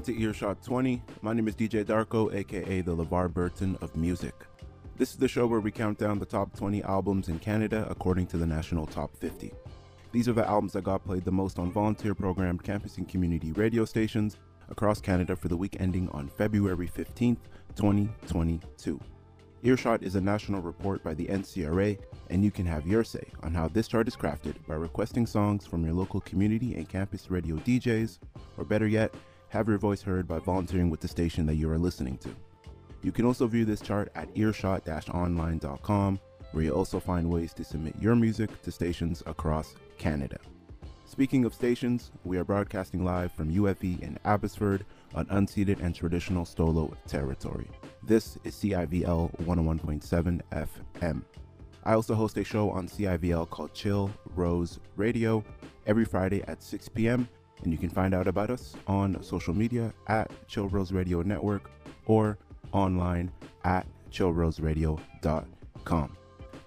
Welcome to Earshot 20. My name is DJ Darko, aka the LeVar Burton of music. This is the show where we count down the top 20 albums in Canada according to the National Top 50. These are the albums that got played the most on volunteer programmed campus and community radio stations across Canada for the week ending on February 15th, 2022. Earshot is a national report by the NCRA, and you can have your say on how this chart is crafted by requesting songs from your local community and campus radio DJs, or better yet, have your voice heard by volunteering with the station that you are listening to. You can also view this chart at earshot online.com, where you'll also find ways to submit your music to stations across Canada. Speaking of stations, we are broadcasting live from UFV in Abbotsford on unceded and traditional Stolo territory. This is CIVL 101.7 FM. I also host a show on CIVL called Chill Rose Radio every Friday at 6 p.m. And you can find out about us on social media at Chill Rose Radio Network or online at chillroseradio.com.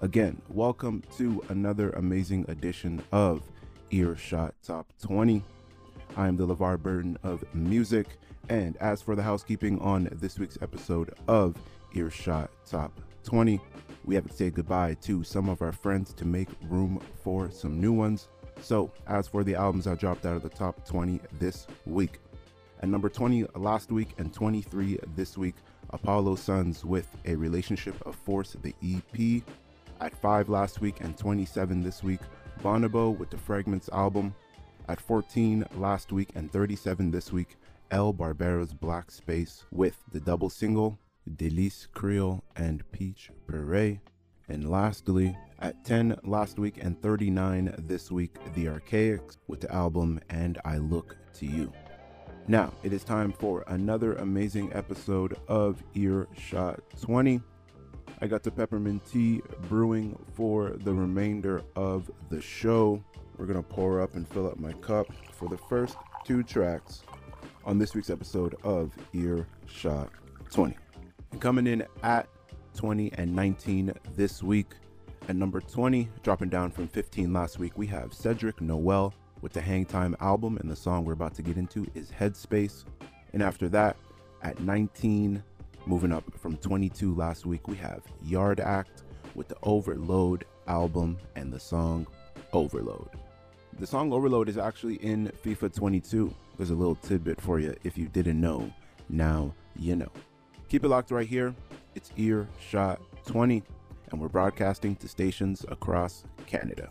Again, welcome to another amazing edition of Earshot Top 20. I am the LeVar Burton of music. And as for the housekeeping on this week's episode of Earshot Top 20, we have to say goodbye to some of our friends to make room for some new ones. So, as for the albums that dropped out of the top 20 this week, at number 20 last week and 23 this week, Apollo Sons with A Relationship of Force, the EP. At 5 last week and 27 this week, Bonobo with the Fragments album. At 14 last week and 37 this week, El Barbero's Black Space with the double single Delice Creole and Peach Puree. And lastly, at 10 last week and 39 this week, The Archaics with the album And I Look to You. Now, it is time for another amazing episode of Earshot 20. I got the peppermint tea brewing for the remainder of the show. We're going to pour up and fill up my cup for the first two tracks on this week's episode of Earshot 20. And coming in at 20 and 19 this week. At number 20, dropping down from 15 last week, we have Cedric Noel with the Hang Time album, and the song we're about to get into is Headspace. And after that, at 19, moving up from 22 last week, we have Yard Act with the Overload album and the song Overload. The song Overload is actually in FIFA 22. There's a little tidbit for you if you didn't know. Now you know. Keep it locked right here. It's Earshot 20, and we're broadcasting to stations across Canada.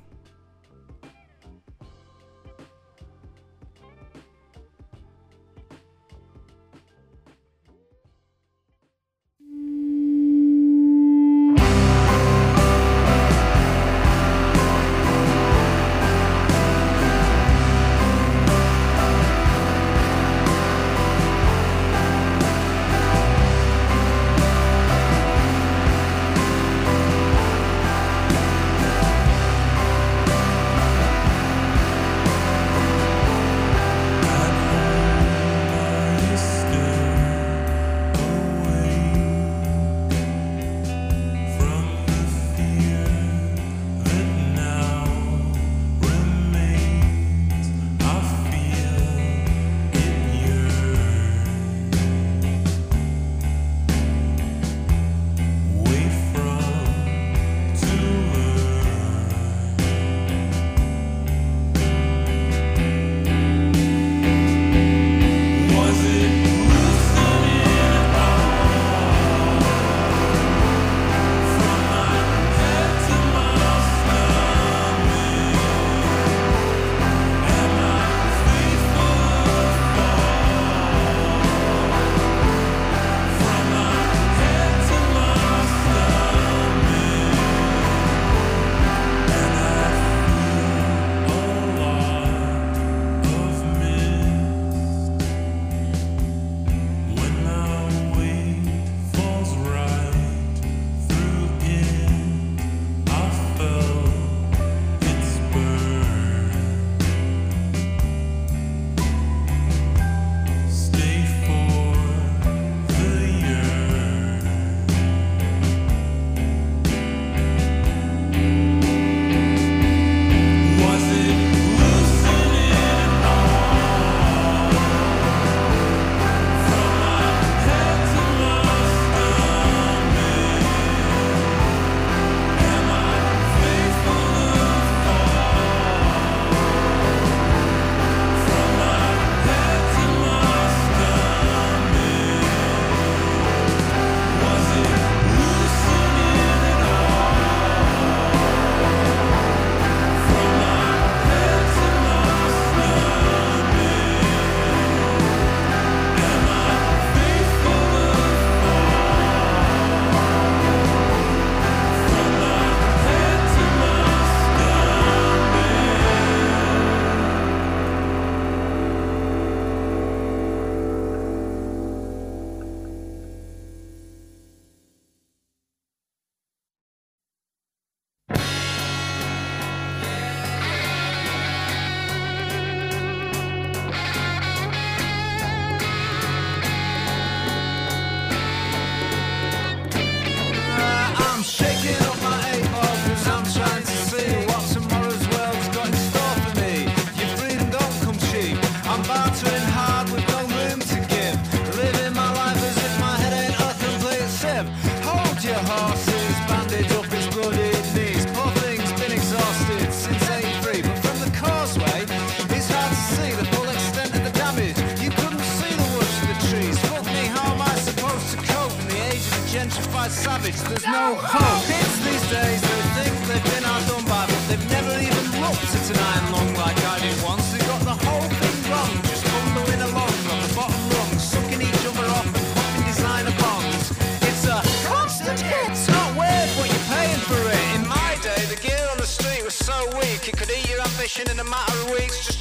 Savage, there's no hope. Kids these days, they think they've been outdone by, but they've never even looked at an iron lung like I did once. They got the whole thing wrong, just bumbling along from the bottom rung, sucking each other off and popping designer bombs. It's a constant hit, it's not worth what you're paying for it. In my day, the gear on the street was so weak, it could eat your ambition in a matter of weeks,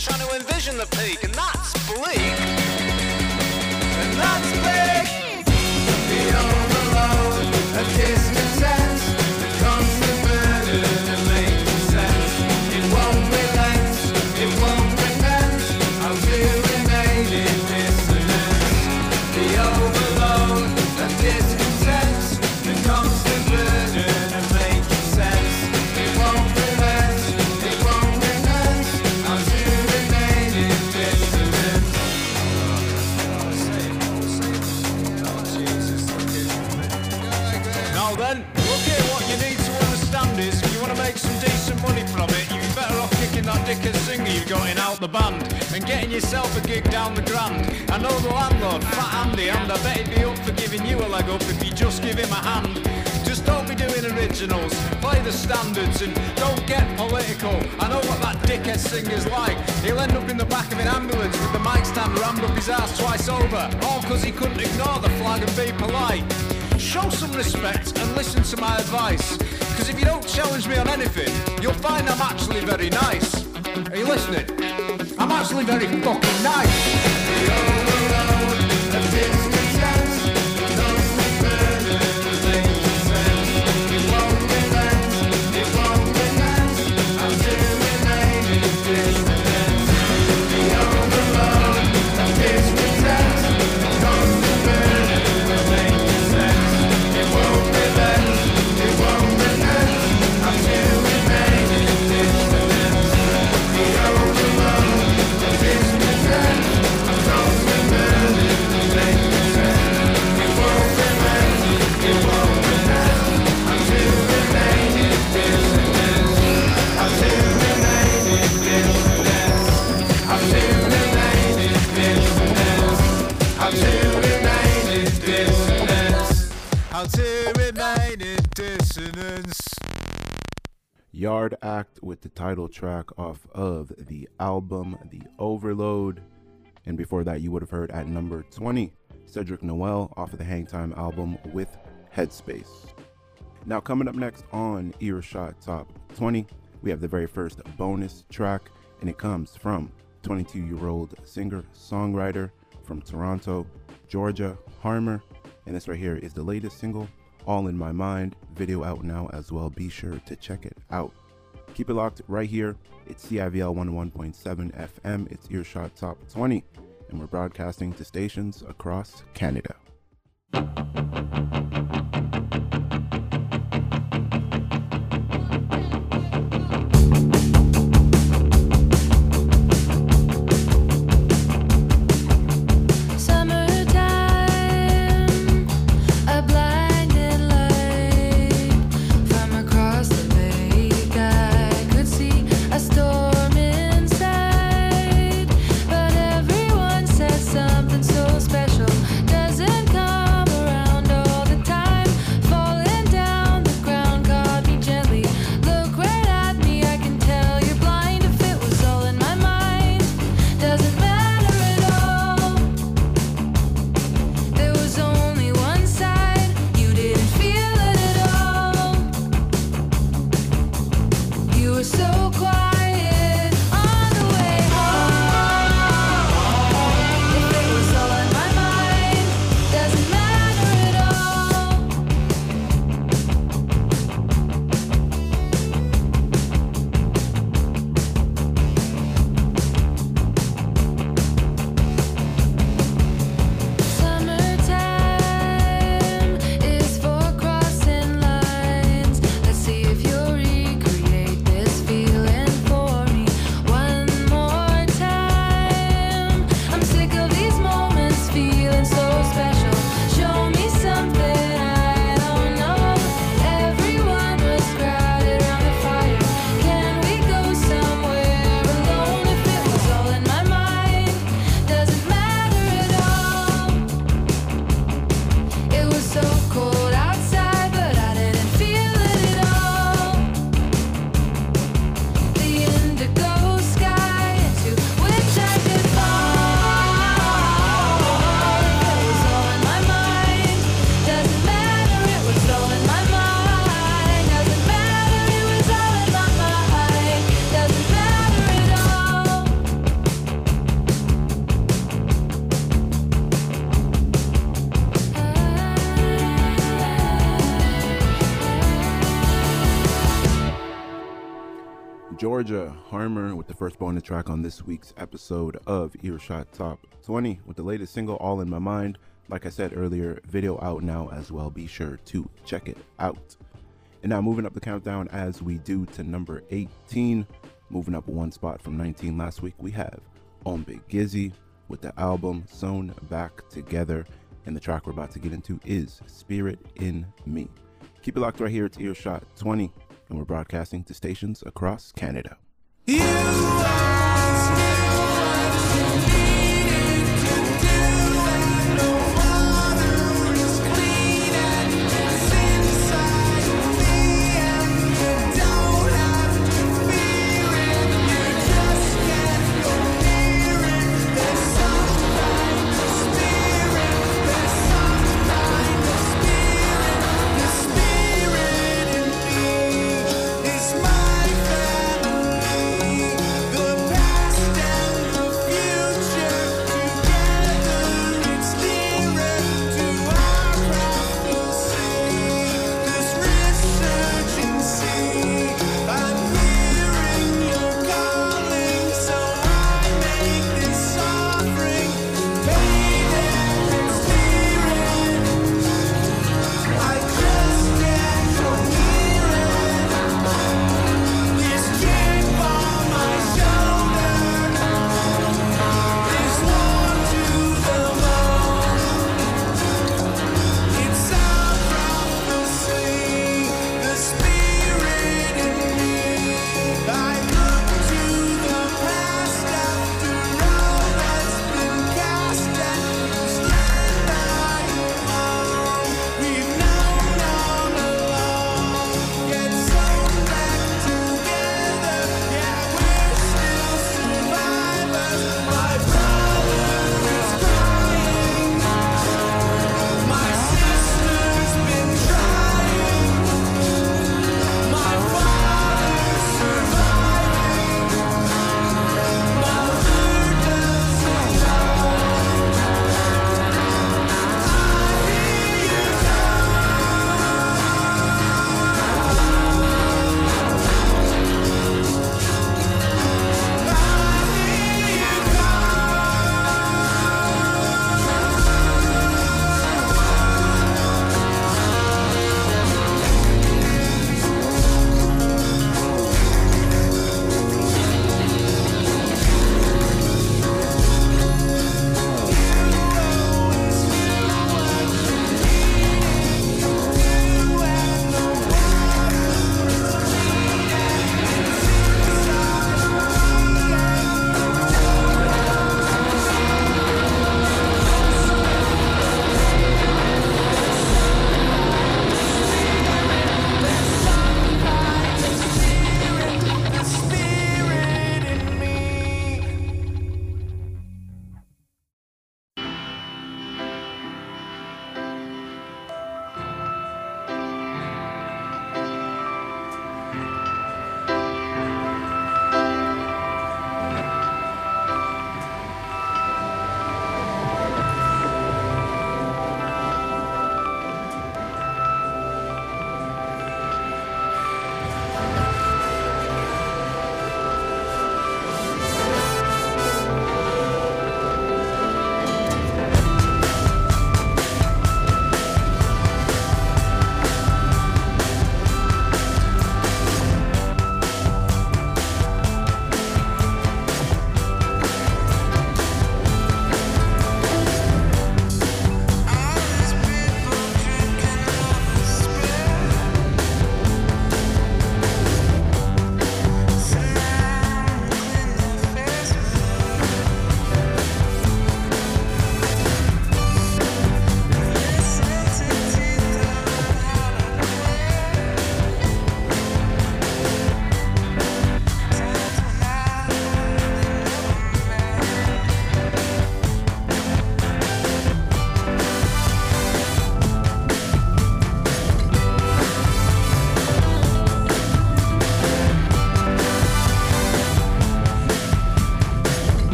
out the band and getting yourself a gig down the grand. I know the landlord, Fat Andy, and I bet he'd be up for giving you a leg up if you just give him a hand. Just don't be doing originals, play the standards and don't get political. I know what that dickhead singer's like. He'll end up in the back of an ambulance with the mic stand rammed up his ass twice over, all because he couldn't ignore the flag and be polite. Show some respect and listen to my advice. Because if you don't challenge me on anything, you'll find I'm actually very nice. Are you listening? I'm actually very fucking nice. Yard Act with the title track off of the album The Overload. And before that, you would have heard at number 20, Cedric Noel off of the Hangtime album with Headspace. Now, coming up next on Earshot Top 20, we have the very first bonus track, and it comes from 22 year old singer songwriter from Toronto, Georgia, Harmer. And this right here is the latest single, All in My Mind, video out now as well. Be sure to check it out. Keep it locked right here. It's CIVL 11.7 FM. It's Earshot Top 20, and we're broadcasting to stations across Canada. Harmer with the first bonus track on this week's episode of Earshot Top 20 with the latest single, All in My Mind. Like I said earlier, video out now as well. Be sure to check it out. And now moving up the countdown as we do to number 18, moving up one spot from 19 last week, we have Ombiigizi with the album Sewn Back Together. And the track we're about to get into is Spirit in Me. Keep it locked right here. It's Earshot 20, and we're broadcasting to stations across Canada. It's my family,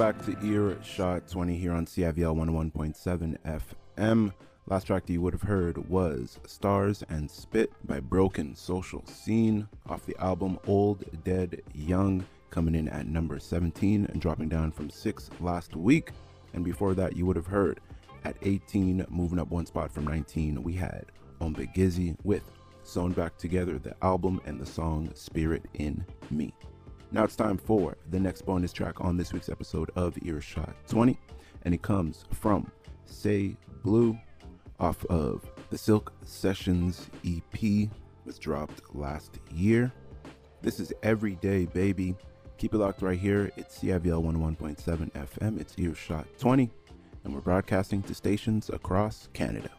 back to Earshot 20 here on CIVL 101.7 FM. Last track that you would have heard was Stars and Spit by Broken Social Scene off the album Old Dead Young, coming in at number 17 and dropping down from 6 last week. And before that, you would have heard at 18, moving up one spot from 19, we had Ombiigizi with Sewn Back Together, the album and the song Spirit in Me. Now it's time for the next bonus track on this week's episode of Earshot 20, and it comes from Say Blue off of the Silk Sessions EP, was dropped last year. This is Everyday Baby. Keep it locked right here. It's CIVL 101.7 FM. It's Earshot 20, and we're broadcasting to stations across Canada.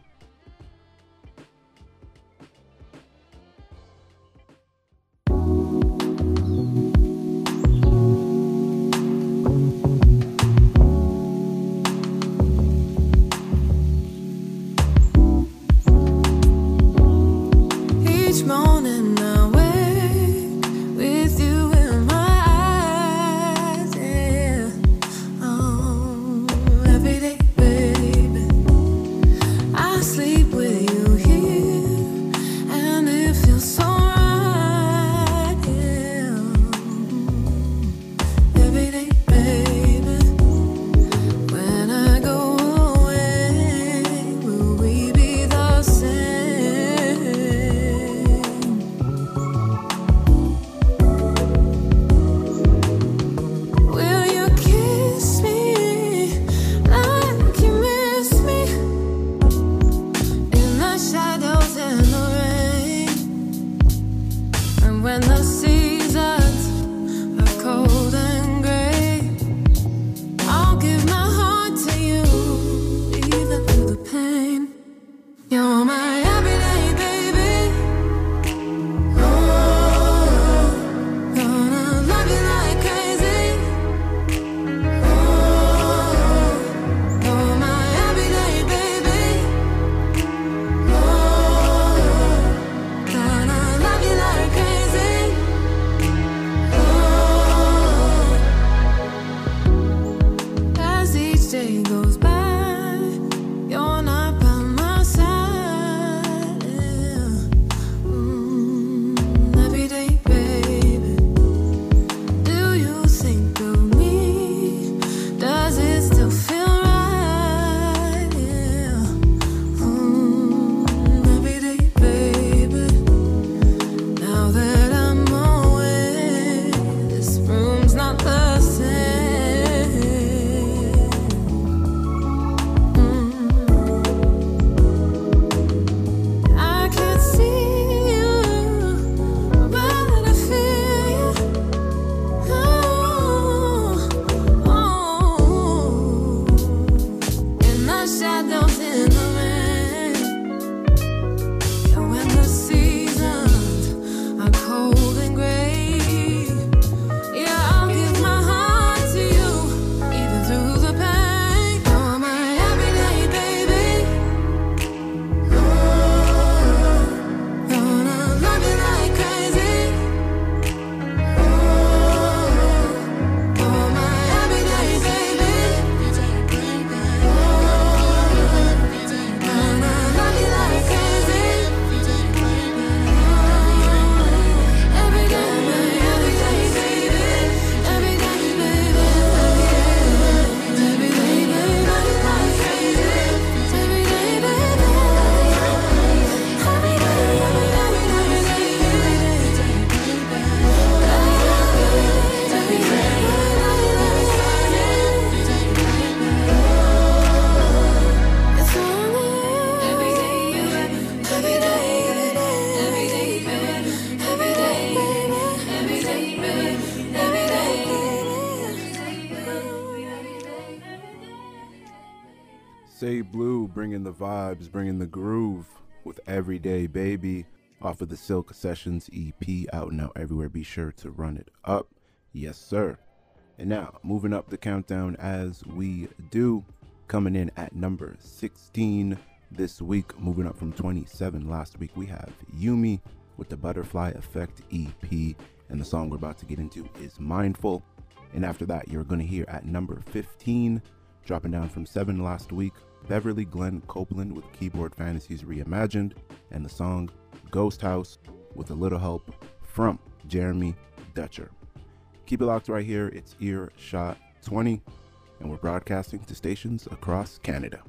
Silk Sessions EP out now everywhere. Be sure to run it up. Yes, sir. And now, moving up the countdown as we do, coming in at number 16 this week, moving up from 27 last week, we have Yumi with the Butterfly Effect EP, and the song we're about to get into is Mindful. And after that, you're going to hear at number 15, dropping down from 7 last week, Beverly Glenn Copeland with Keyboard Fantasies Reimagined, and the song Ghost House with a little help from Jeremy Dutcher. Keep it locked right here. It's Earshot 20, and we're broadcasting to stations across Canada.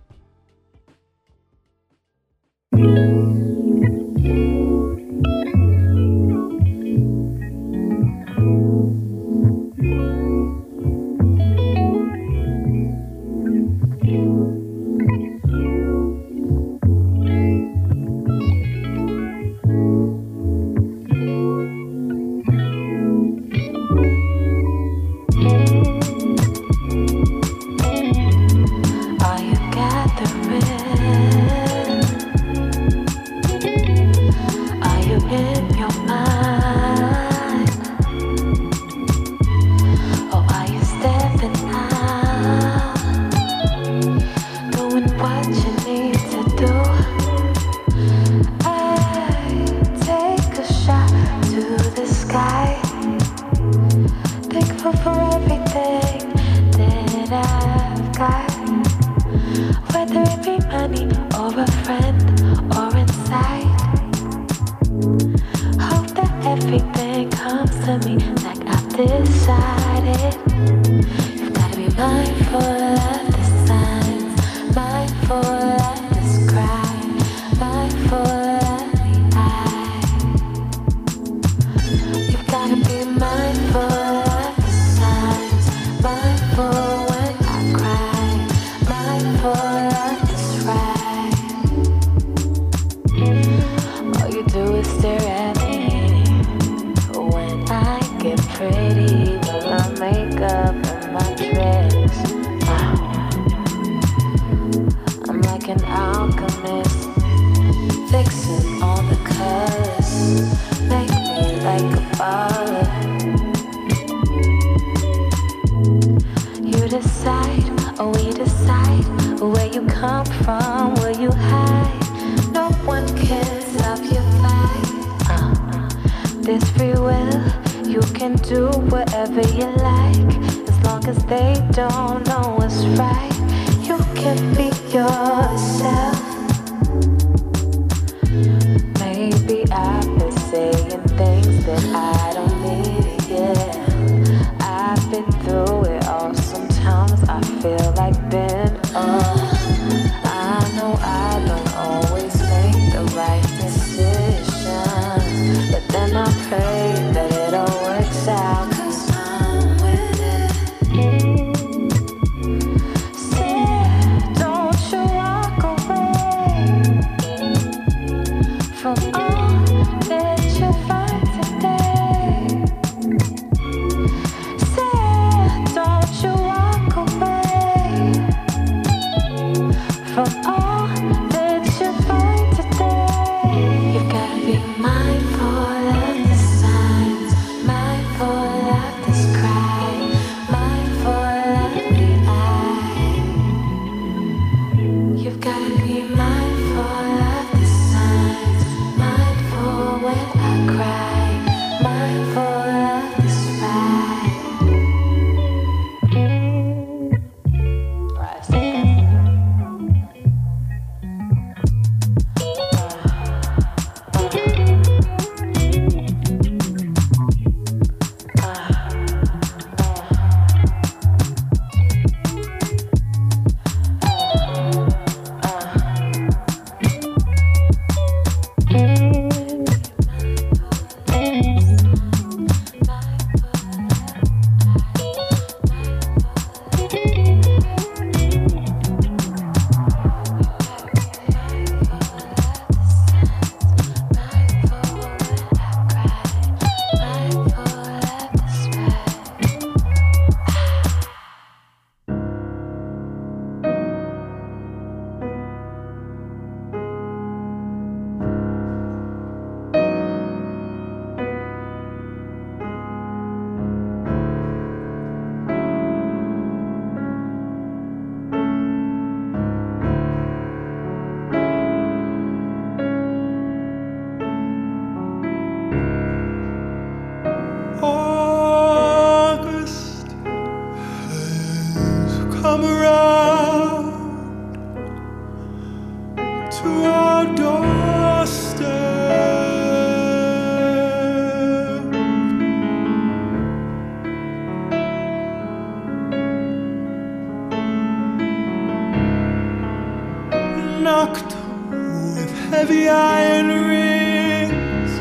Heavy iron rings.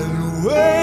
And waited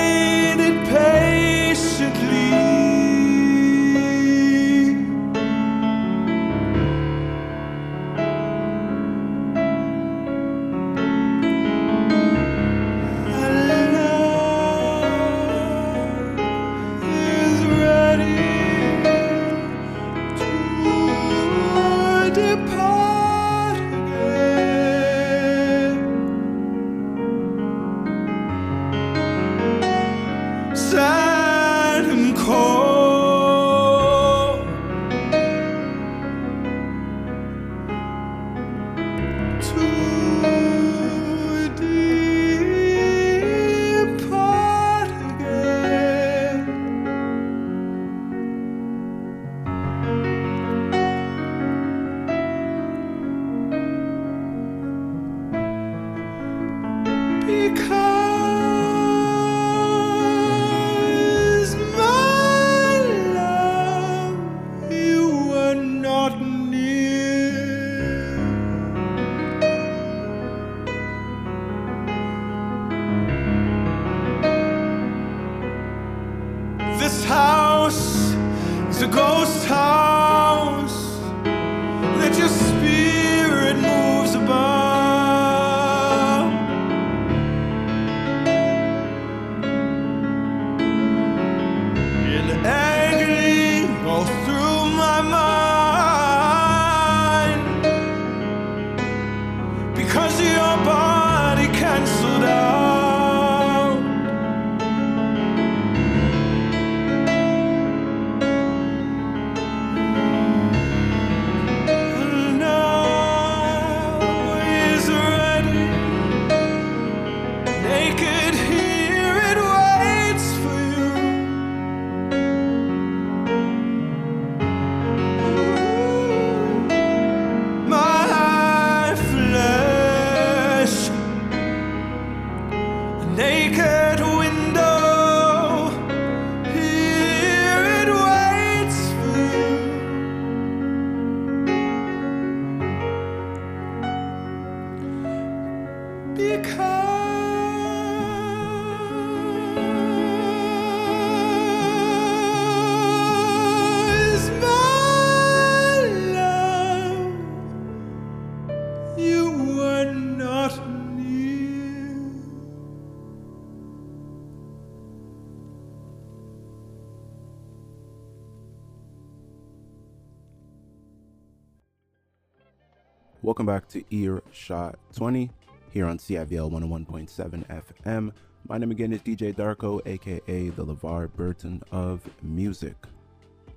Welcome back to Earshot 20 here on CIVL 101.7 FM. My name again is DJ Darko, aka the LeVar Burton of music.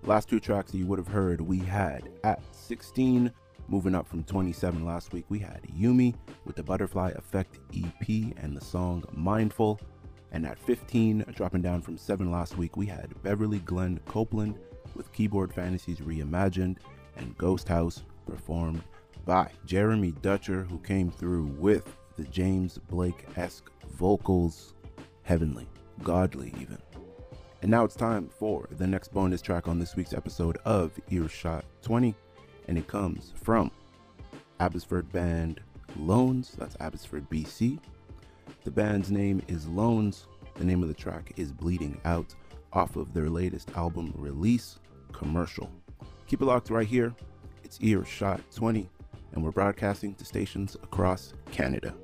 Last two tracks that you would have heard, we had at 16, moving up from 27 last week, we had Yumi with the Butterfly Effect EP and the song Mindful. And at 15, dropping down from 7 last week, we had Beverly Glenn Copeland with Keyboard Fantasies Reimagined and Ghost House performed by Jeremy Dutcher, who came through with the James Blake esque vocals, heavenly, godly, even. And now it's time for the next bonus track on this week's episode of Earshot 20, and it comes from Abbotsford band Loans, that's Abbotsford, BC. The band's name is Loans. The name of the track is Bleeding Out off of their latest album release, Commercial. Keep it locked right here. It's Earshot 20, and we're broadcasting to stations across Canada.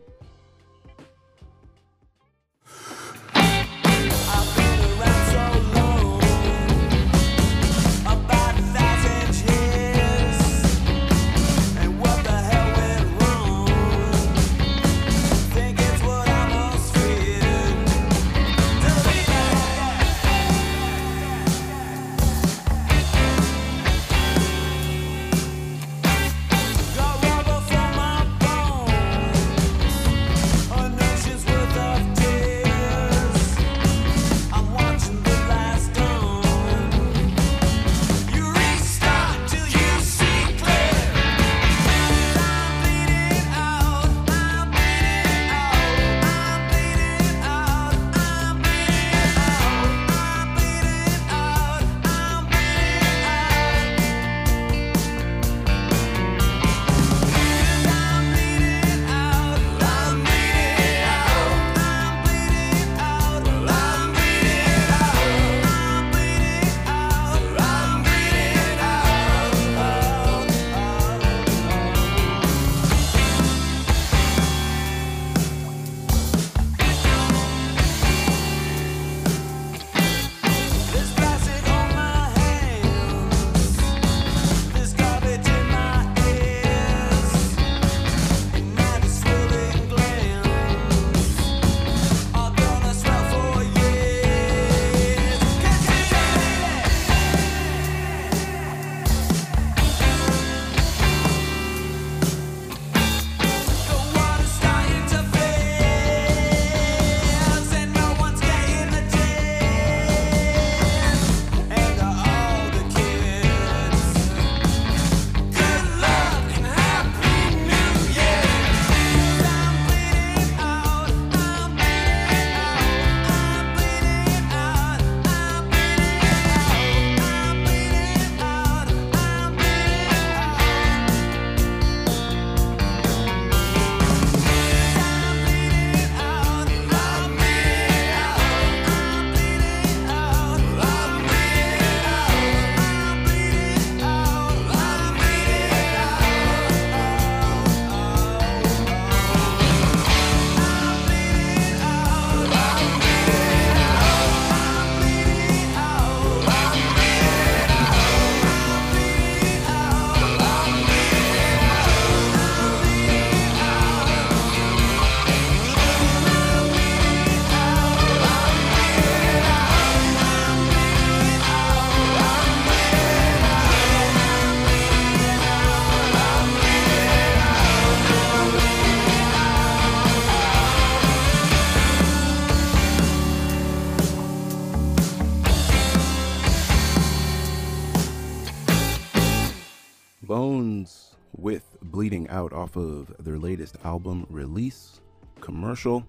Out off of their latest album release, Commercial,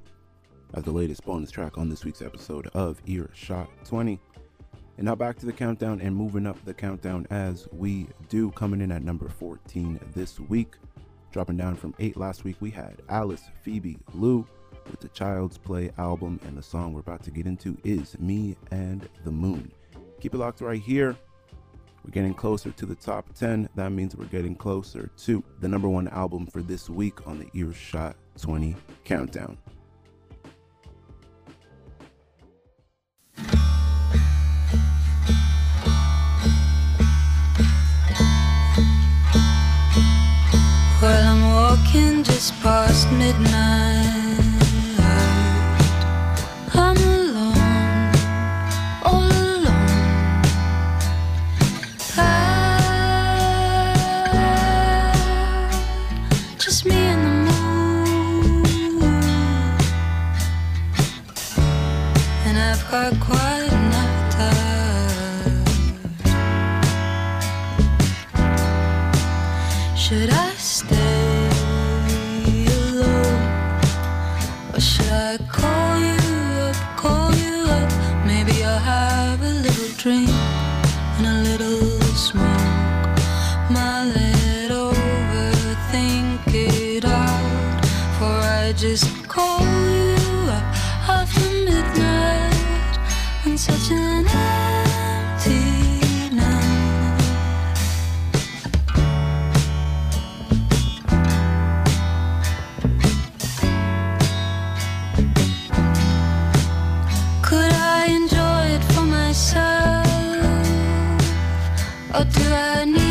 as the latest bonus track on this week's episode of Earshot 20. And now back to the countdown and moving up the countdown as we do, coming in at number 14 this week. Dropping down from 8 last week, we had Alice Phoebe Lou with the Child's Play album, and the song we're about to get into is Me and the Moon. Keep it locked right here. We're getting closer to the top 10. That means we're getting closer to the number one album for this week on the Earshot 20 countdown. Well, I'm walking just past midnight. Should I stay alone? Or should I call you up, call you up? Maybe I'll have a little drink Or do I need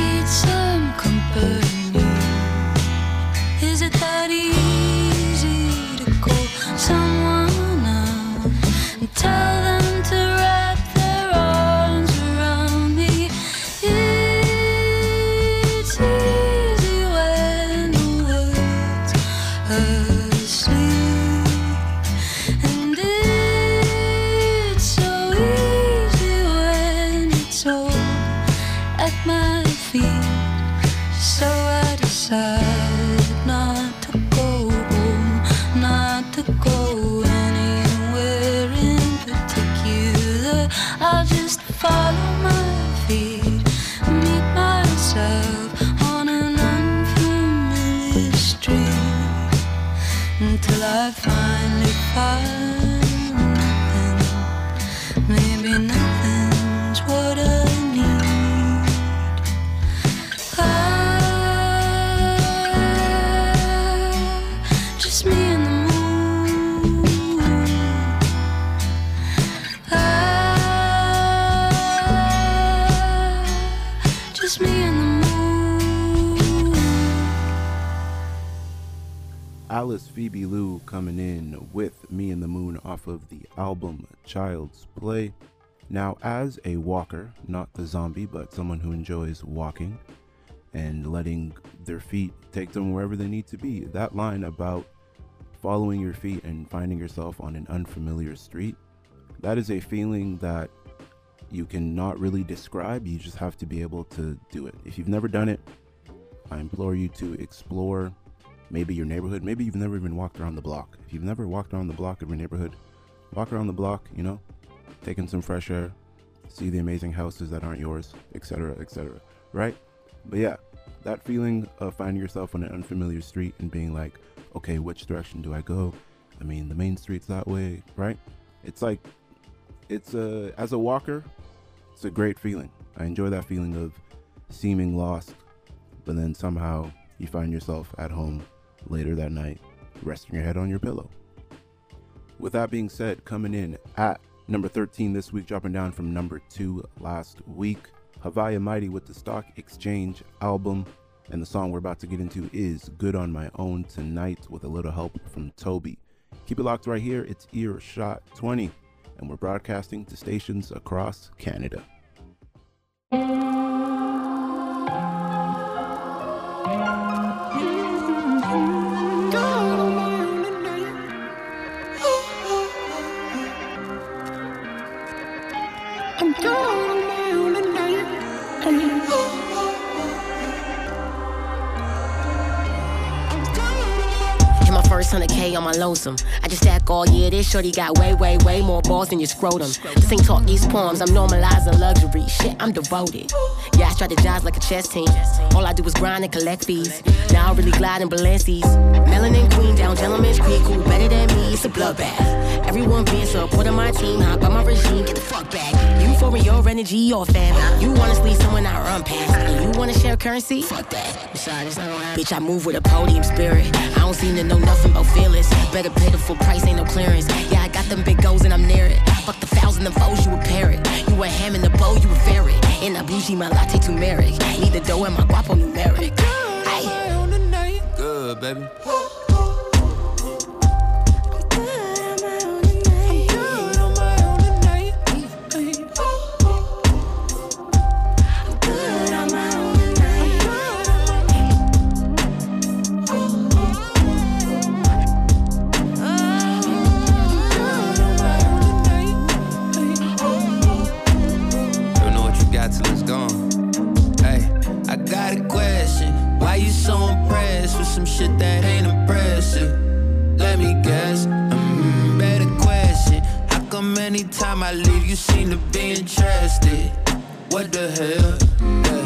Phoebe Lou coming in with Me and the Moon off of the album Child's Play. Now, as a walker, not the zombie, but someone who enjoys walking and letting their feet take them wherever they need to be, that line about following your feet and finding yourself on an unfamiliar street, that is a feeling that you cannot really describe. You just have to be able to do it. If you've never done it, I implore you to explore maybe your neighborhood. Maybe you've never even walked around the block. If you've never walked around the block of your neighborhood, walk around the block, you know, taking some fresh air, see the amazing houses that aren't yours, etc., etc. Right? But yeah, that feeling of finding yourself on an unfamiliar street and being like, okay, which direction do I go? I mean, the main street's that way, right? It's like, it's a, as a walker, it's a great feeling. I enjoy that feeling of seeming lost, but then somehow you find yourself at home later that night, resting your head on your pillow. With that being said, coming in at number 13 this week, dropping down from number 2 last week, Haviah Mighty with the Stock Exchange album. And the song we're about to get into is Good on My Own Tonight with a little help from TOBi. Keep it locked right here. It's Earshot 20, and we're broadcasting to stations across Canada. First 100K on my lonesome. I just stack all year. This shorty got way, way, way more balls than your scrotum. This ain't talk, these poems. I'm normalizing luxury. Shit, I'm devoted. Yeah, I strategize like a chess team. All I do is grind and collect fees. Now I'm really glide in Balenci's. Melanin queen down, gentleman's creek. Who better than me? It's a bloodbath. Everyone being support of my team. Hop on my regime, get the fuck back. You for your energy your fam. You wanna sleep someone I run past. And you wanna share currency? Fuck that. Happen. Bitch, I move with a podium spirit. I don't seem to know nothing about feelings. Better pay the full price, ain't no clearance. Yeah, I got them big goals and I'm near it. Fuck the thousand of foes, you a parrot. You a ham in the bow, you a ferret. And I bougie my latte turmeric. Need the dough and my guapo numeric. Good, baby. Anytime I leave, you seem to be interested? What the hell? Yeah,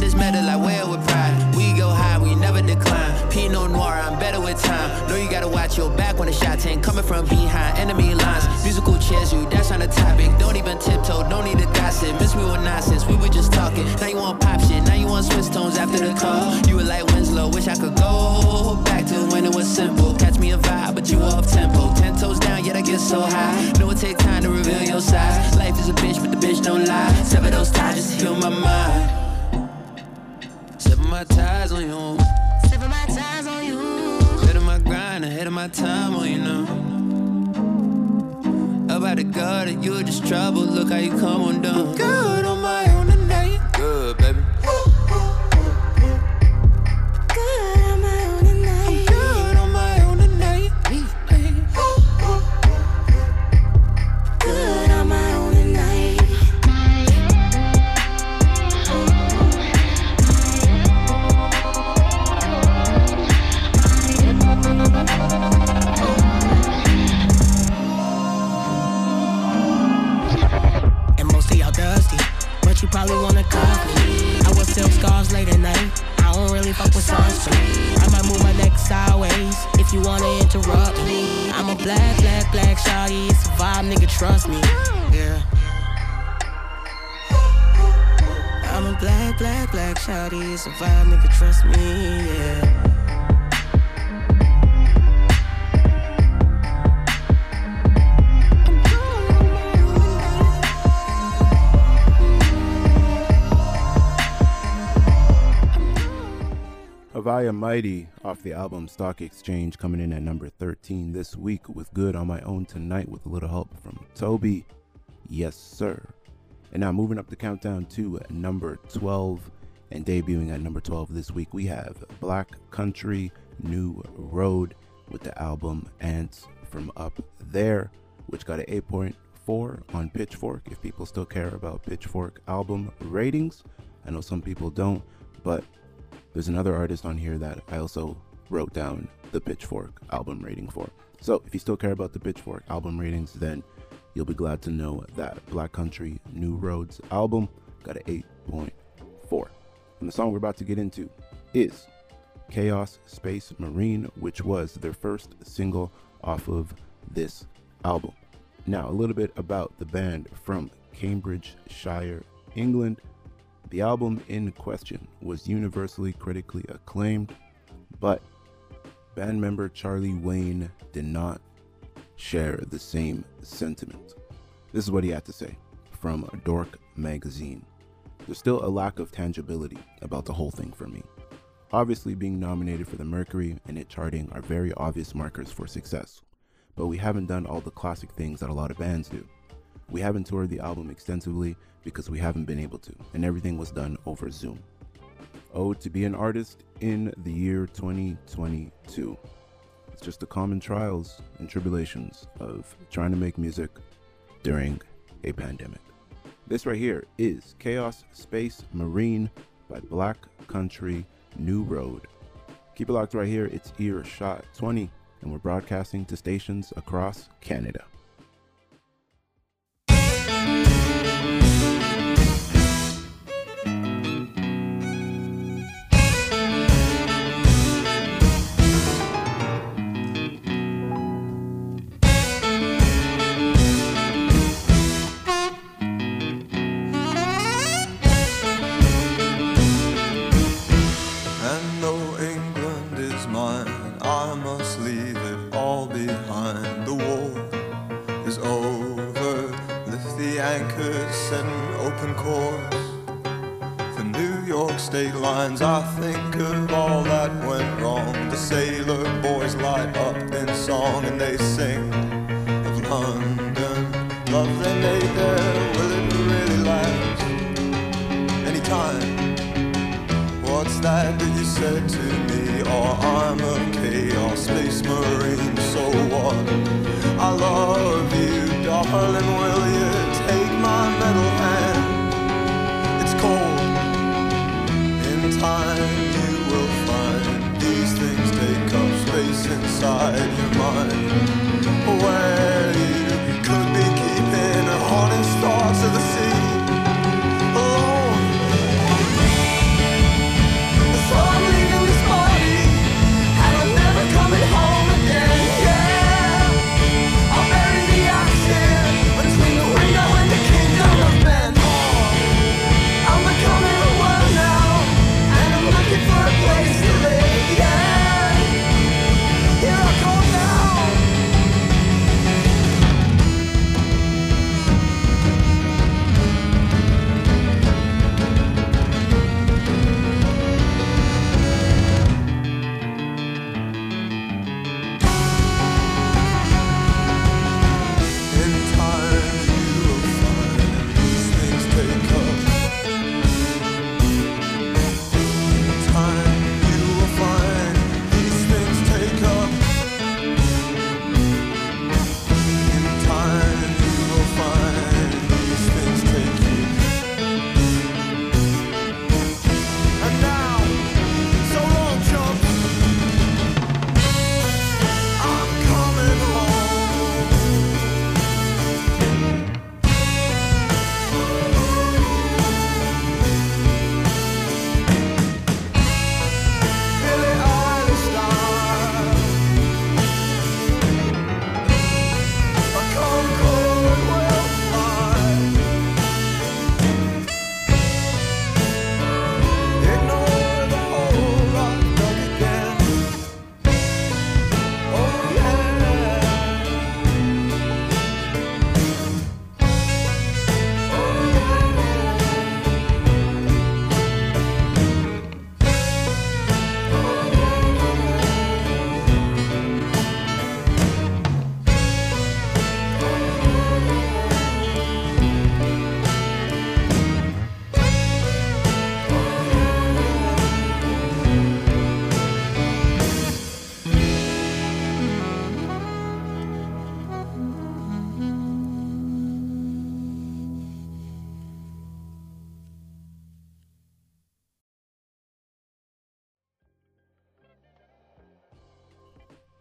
this metal, I wear it with pride. We go high, we never decline. Pinot Noir, I'm better with time. Know you gotta watch your back when the shots ain't coming from behind enemy lines. Musical chairs, you that's on the topic. Don't even tiptoe, don't need to gossip. Miss me with nonsense, we were just talking. Now you want pop shit, now you want Swiss tones after the call. You were like Winslow, wish I could go back to when it was simple. Catch me a vibe, but you off tempo. Ten toes down, yet I get so high. Know it take time to reveal your size. Life is a bitch, but the bitch don't lie. Sever those ties, just heal my mind. My ties on you. Sever my ties on you. Ahead of my grind, ahead of my time, oh, you know. About the guard, you just trouble. Look how you come undone. Good on my own Really fuck with sunscreen. I might move my neck sideways if you wanna interrupt me. I'm a black, black, black shawty. It's a vibe, nigga, trust me. Yeah. I'm a black, black, black shawty. It's a vibe, nigga, trust me. Yeah. Haviah Mighty off the album Stock Exchange coming in at number 13 this week with Good on My Own Tonight with a little help from TOBi. Yes, sir. And now moving up the countdown to number 12 and debuting at number 12 this week, we have Black Country New Road with the album Ants from Up There, which got an 8.4 on Pitchfork. If people still care about Pitchfork album ratings, I know some people don't, but there's another artist on here that I also wrote down the Pitchfork album rating for. So if you still care about the Pitchfork album ratings, then you'll be glad to know that Black Country New Roads album got an 8.4. And the song we're about to get into is Chaos Space Marine, which was their first single off of this album. Now, a little bit about the band from Cambridgeshire, England. The album in question was universally critically acclaimed, but band member Charlie Wayne did not share the same sentiment. This is what he had to say from Dork Magazine. There's still a lack of tangibility about the whole thing for me. Obviously, being nominated for the Mercury and it charting are very obvious markers for success, but we haven't done all the classic things that a lot of bands do. We haven't toured the album extensively because we haven't been able to, and everything was done over Zoom. Oh, to be an artist in the year 2022. It's just the common trials and tribulations of trying to make music during a pandemic. This right here is Chaos Space Marine by Black Country New Road. Keep it locked right here. It's Earshot 20 and we're broadcasting to stations across Canada.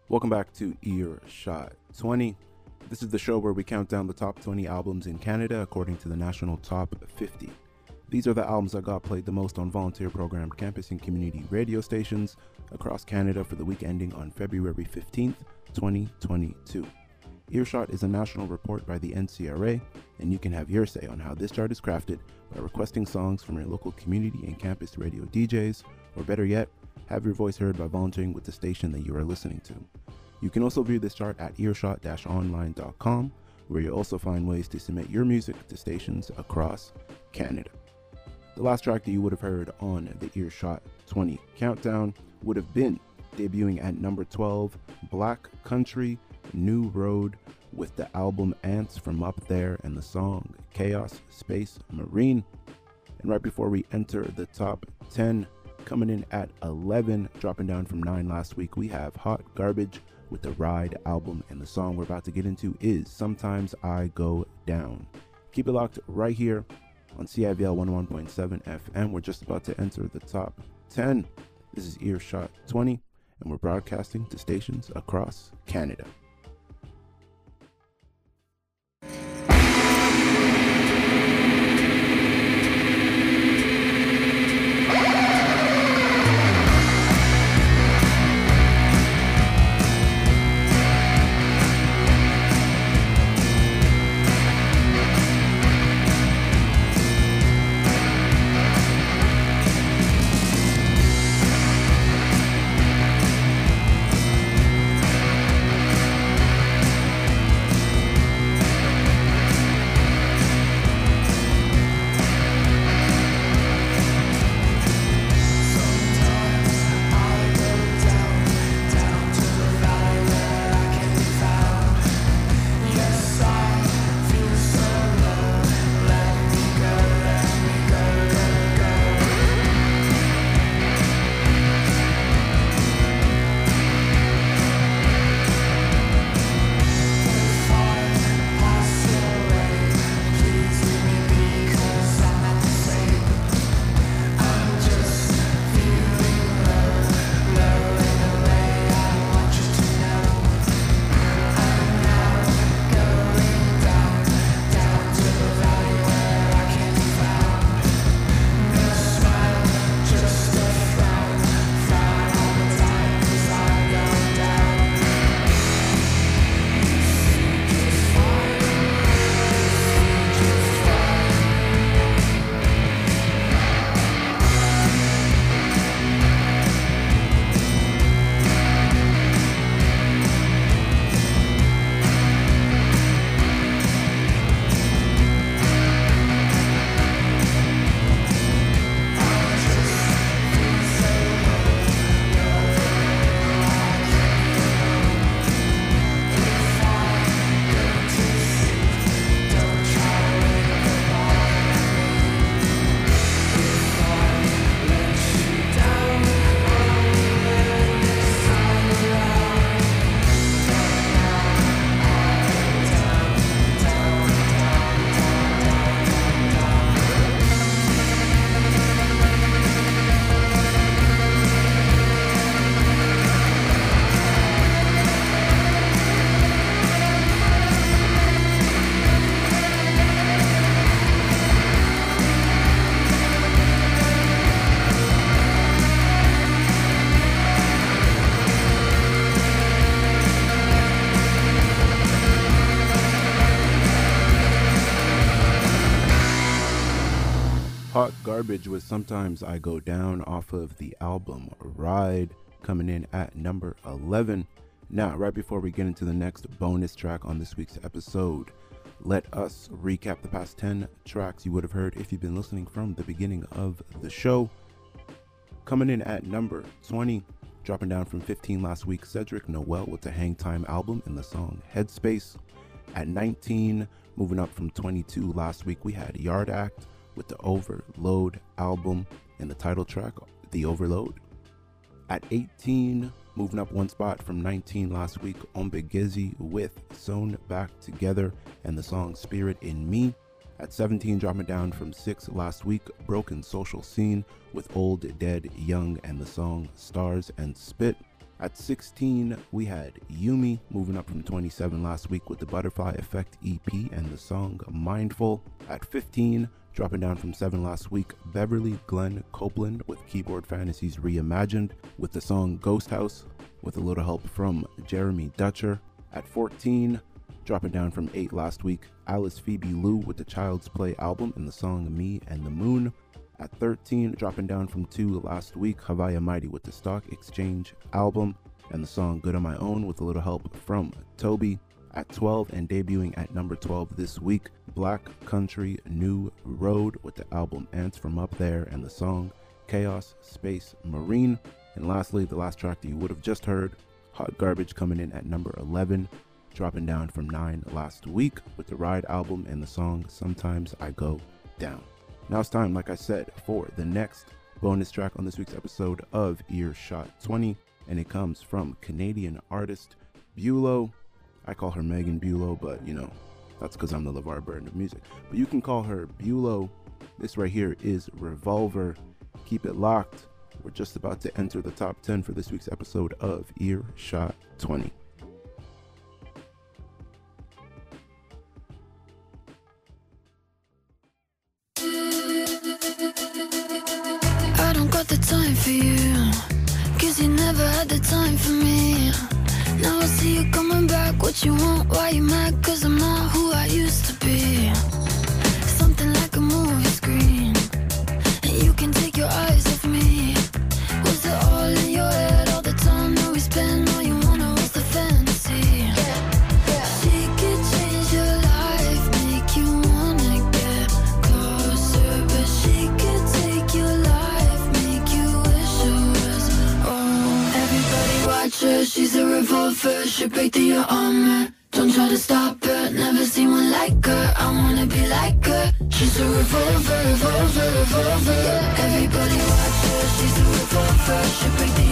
Welcome back to Earshot 20. This is the show where we count down the top 20 albums in Canada according to the National Top 50. These are the albums that got played the most on volunteer programmed campus and community radio stations across Canada for the week ending on February 15th, 2022. Earshot is a national report by the NCRA, and you can have your say on how this chart is crafted by requesting songs from your local community and campus radio DJs, or better yet, have your voice heard by volunteering with the station that you are listening to. You can also view this chart at earshot-online.com, where you'll also find ways to submit your music to stations across Canada. The last track that you would have heard on the Earshot 20 countdown would have been debuting at number 12, Black Country New Road, with the album Ants from Up There and the song Chaos Space Marine. And right before we enter the top 10, coming in at 11, dropping down from 9 last week, we have Hot Garbage with the Ride album. And the song we're about to get into is Sometimes I Go Down. Keep it locked right here on CIVL 11.7 FM. We're just about to enter the top 10. This is Earshot 20, and we're broadcasting to stations across Canada. Garbage with Sometimes I Go Down off of the album Ride, coming in at number 11. Now, right before we get into the next bonus track on this week's episode, let us recap the past 10 tracks you would have heard if you've been listening from the beginning of the show. Coming in at number 20, dropping down from 15 last week, Cedric Noel with the Hang Time album and the song Headspace. At 19, moving up from 22 last week, we had Yard Act with the Overload album and the title track, The Overload. At 18, moving up one spot from 19 last week, Ombiigizi with Sewn Back Together and the song Spirit in Me. At 17, dropping down from 6 last week, Broken Social Scene with Old Dead Young and the song Stars and Spit. At 16, we had Yumi moving up from 27 last week with the Butterfly Effect EP and the song Mindful. At 15, dropping down from 7 last week, Beverly Glenn Copeland with Keyboard Fantasies Reimagined with the song Ghost House with a little help from Jeremy Dutcher. At 14, dropping down from 8 last week, Alice Phoebe Lou with the Child's Play album and the song Me and the Moon. At 13, dropping down from 2 last week, Haviah Mighty with the Stock Exchange album and the song Good on My Own with a little help from TOBi. At 12 and debuting at number 12 this week, Black Country New Road with the album Ants from Up There and the song Chaos Space Marine. And lastly, the last track that you would have just heard, Hot Garbage coming in at number 11, dropping down from 9 last week with the Ride album and the song Sometimes I Go Down. Now it's time, like I said, for the next bonus track on this week's episode of Earshot 20, and it comes from Canadian artist Bulow. I call her Megan Bulow, but you know, that's because I'm the LeVar Burton of music. But you can call her Bulow. This right here is Revolver. Keep it locked. We're just about to enter the top 10 for this week's episode of Earshot 20. I don't got the time for you. Cause you never had the time for me. Now I see you coming back. What you want? Why you mad? Cause I'm not who I used to be. Your armor. Don't try to stop her, never seen one like her. I wanna be like her. She's a revolver, revolver, revolver. Everybody watch her, she's a revolver. She break through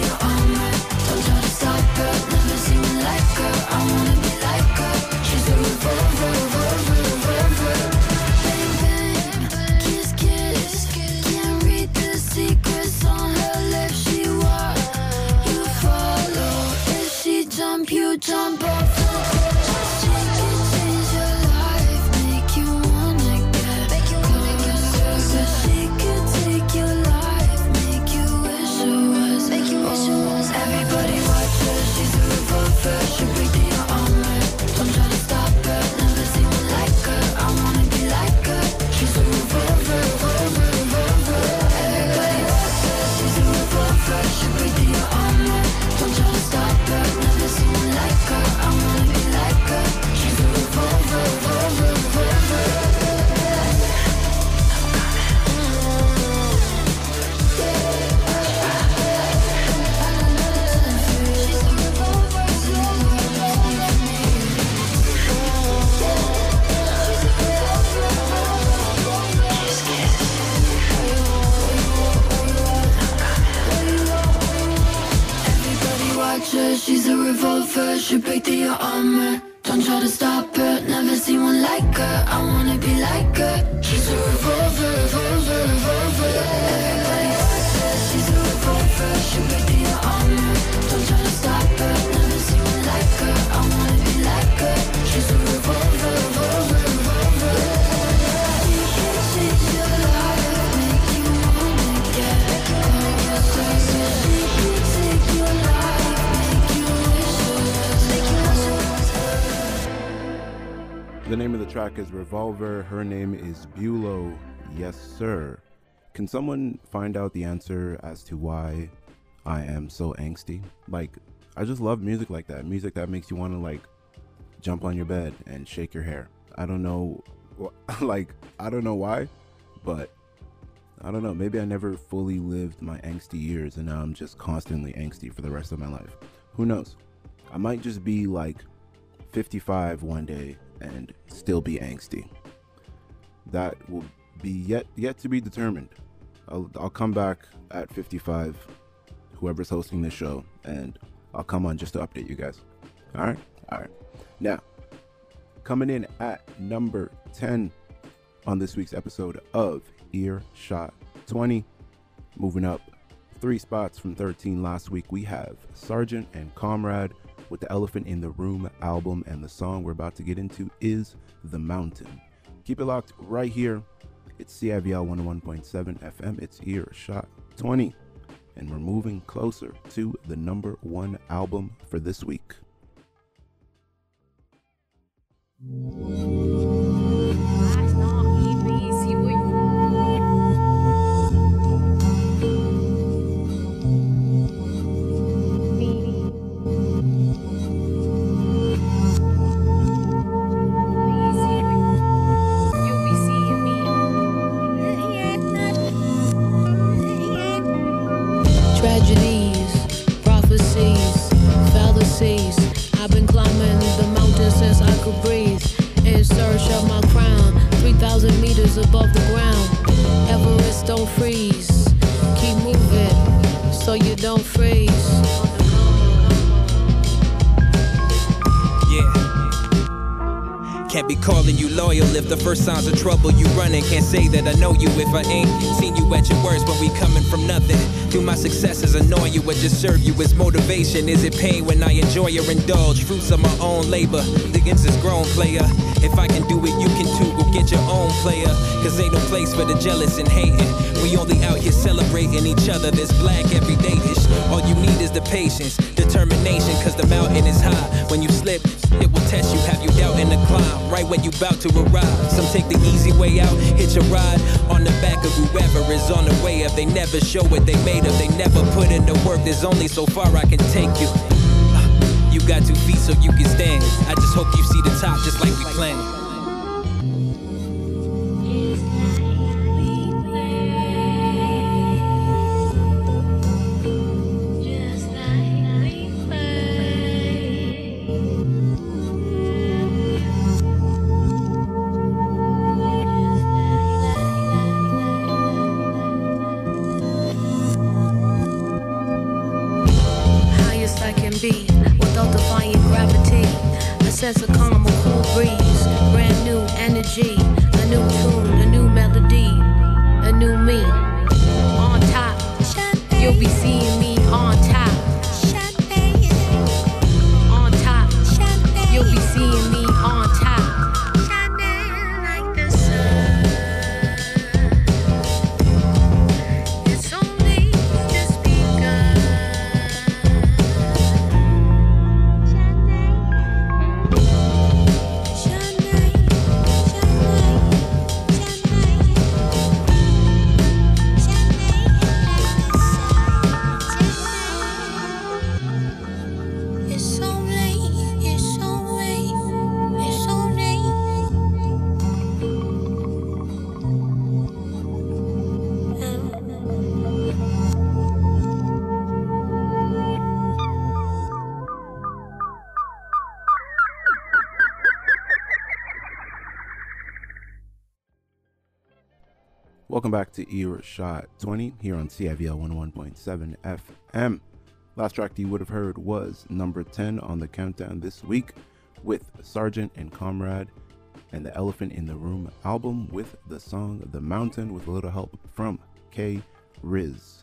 Revolver. Her name is Bulow. Yes, sir. Can someone find out the answer as to why I am so angsty? Like, I just love music like that. Music that makes you want to, like, jump on your bed and shake your hair. I don't know, like, I don't know why, but I don't know. Maybe I never fully lived my angsty years and now I'm just constantly angsty for the rest of my life. Who knows? I might just be like 55 one day and still be angsty. That will be yet yet to be determined. I'll, I'll come back at 55, whoever's hosting this show, and I'll come on just to update you guys. All right, all right. Now, coming in at number 10 on this week's episode of Earshot 20, moving up three spots from 13 last week, we have Sargeant and Comrade with the Elephant in the Room album, and the song we're about to get into is The Mountain. Keep it locked right here. It's CIVL 101.7 FM. It's here, Earshot 20. And we're moving closer to the number one album for this week. Serve you as motivation? Is it pain when I enjoy or indulge fruits of my own labor? The ends is grown, player. If I can do it, you can too. Go get your own player. Cause ain't no place for the jealous and hating. We only out here celebrating each other. This black everyday ish. All you need is the patience, determination. Cause the mountain is high. When you slip, it will test you. Have you doubt in the climb? Right when you bout to arrive. Some take the easy way out, hitch a ride on the back of whoever is on the way up. They never show what they made of. They never put in the work. There's only so far I can take you. Uh, you got two feet so you can stand. I just hope you see the top just like we planned. Welcome back to Earshot 20 here on CIVL 101.7 FM. Last track you would have heard was number 10 on the countdown this week with Sargeant and Comrade and the Elephant in the Room album with the song The Mountain with a little help from K Riz.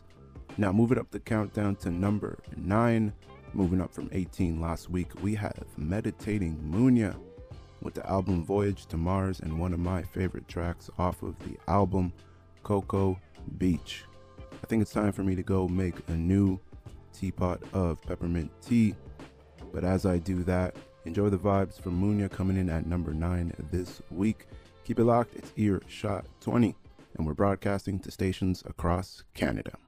Now, moving up the countdown to number 9, moving up from 18 last week, we have Meditating Munya with the album Voyage to Mars and one of my favorite tracks off of the album, Cocoa Beach. I think it's time for me to go make a new teapot of peppermint tea. But as I do that, enjoy the vibes from Munya coming in at number 9 this week. Keep it locked, it's Earshot 20, and we're broadcasting to stations across Canada.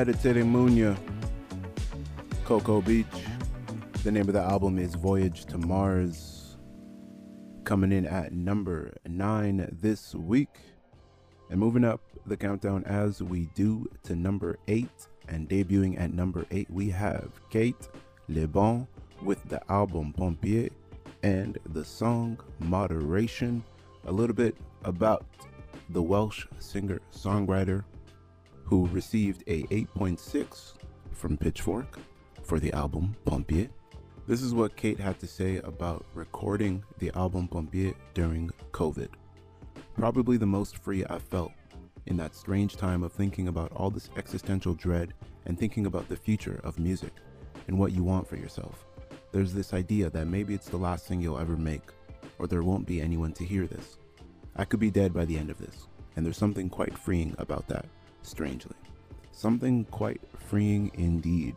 Meditating Munya, Cocoa Beach. The name of the album is Voyage to Mars. Coming in at number nine this week. And moving up the countdown as we do to number eight. And debuting at number eight, we have Cate Le Bon with the album Pompeii and the song Moderation. A little bit about the Welsh singer songwriter who received a 8.6 from Pitchfork for the album Pompeii. This is what Cate had to say about recording the album Pompeii during COVID. Probably the most free I felt in that strange time of thinking about all this existential dread and thinking about the future of music and what you want for yourself. There's this idea that maybe it's the last thing you'll ever make, or there won't be anyone to hear this. I could be dead by the end of this, and there's something quite freeing about that, strangely. Something quite freeing indeed.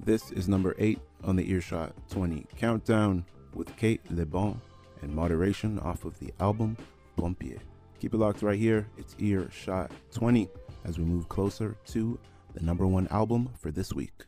This is number 8 on the Earshot 20 countdown with Kate Lebon and Moderation off of the album Pompeii. Keep it locked right here. It's Earshot 20 as we move closer to the number one album for this week.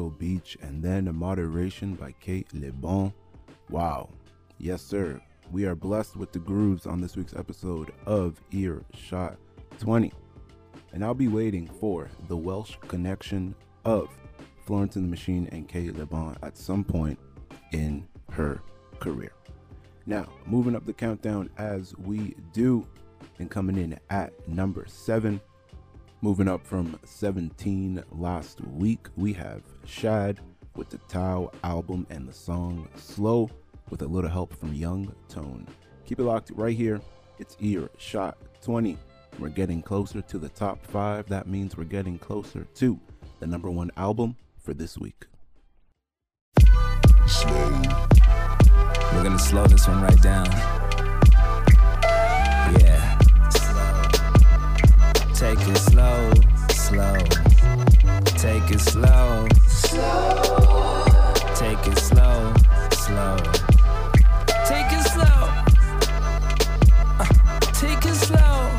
Cocoa Beach, and then a Moderation by Cate Le Bon. Wow. Yes, sir. We are blessed with the grooves on this week's episode of Earshot 20. And I'll be waiting for the Welsh connection of Florence and the Machine and Cate Le Bon at some point in her career. Now, moving up the countdown as we do, and coming in at number seven. Moving up from 17 last week, we have Shad with the Tao album and the song Slow with a little help from Young Tone. Keep it locked right here. It's Ear Shot 20. We're getting closer to the top five. That means we're getting closer to the number one album for this week. Slow. We're gonna slow this one right down. Take it slow, slow. Take it slow, slow. Take it slow, slow. Take it slow. Uh, take it slow.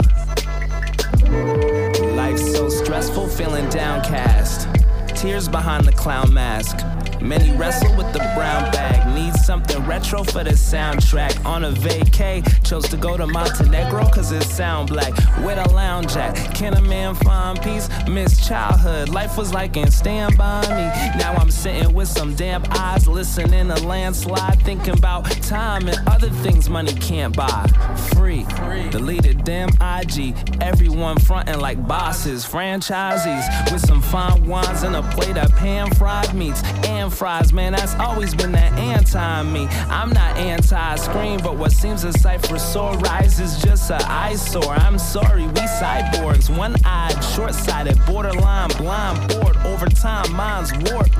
Life's so stressful, feeling downcast. Tears behind the clown mask. Many wrestle with the brown bag. Need something retro for the soundtrack. On a vacay, chose to go to Montenegro cause it sound black. With a lounge at. Can a man find peace? Miss childhood. Life was like in Stand By Me. Now I'm sitting with some damp eyes, listening to landslide. Thinking about time and other things money can't buy. Free. Deleted damn IG. Everyone fronting like bosses, franchisees. With some fine wines and a plate of pan fried meats and fries. Man, that's always been that anti me. I'm not anti screen, but what seems a sight for sore is just a eyesore. I'm sorry, we cyborgs. One eyed, short sighted, borderline, blind, bored. Over time, minds warped.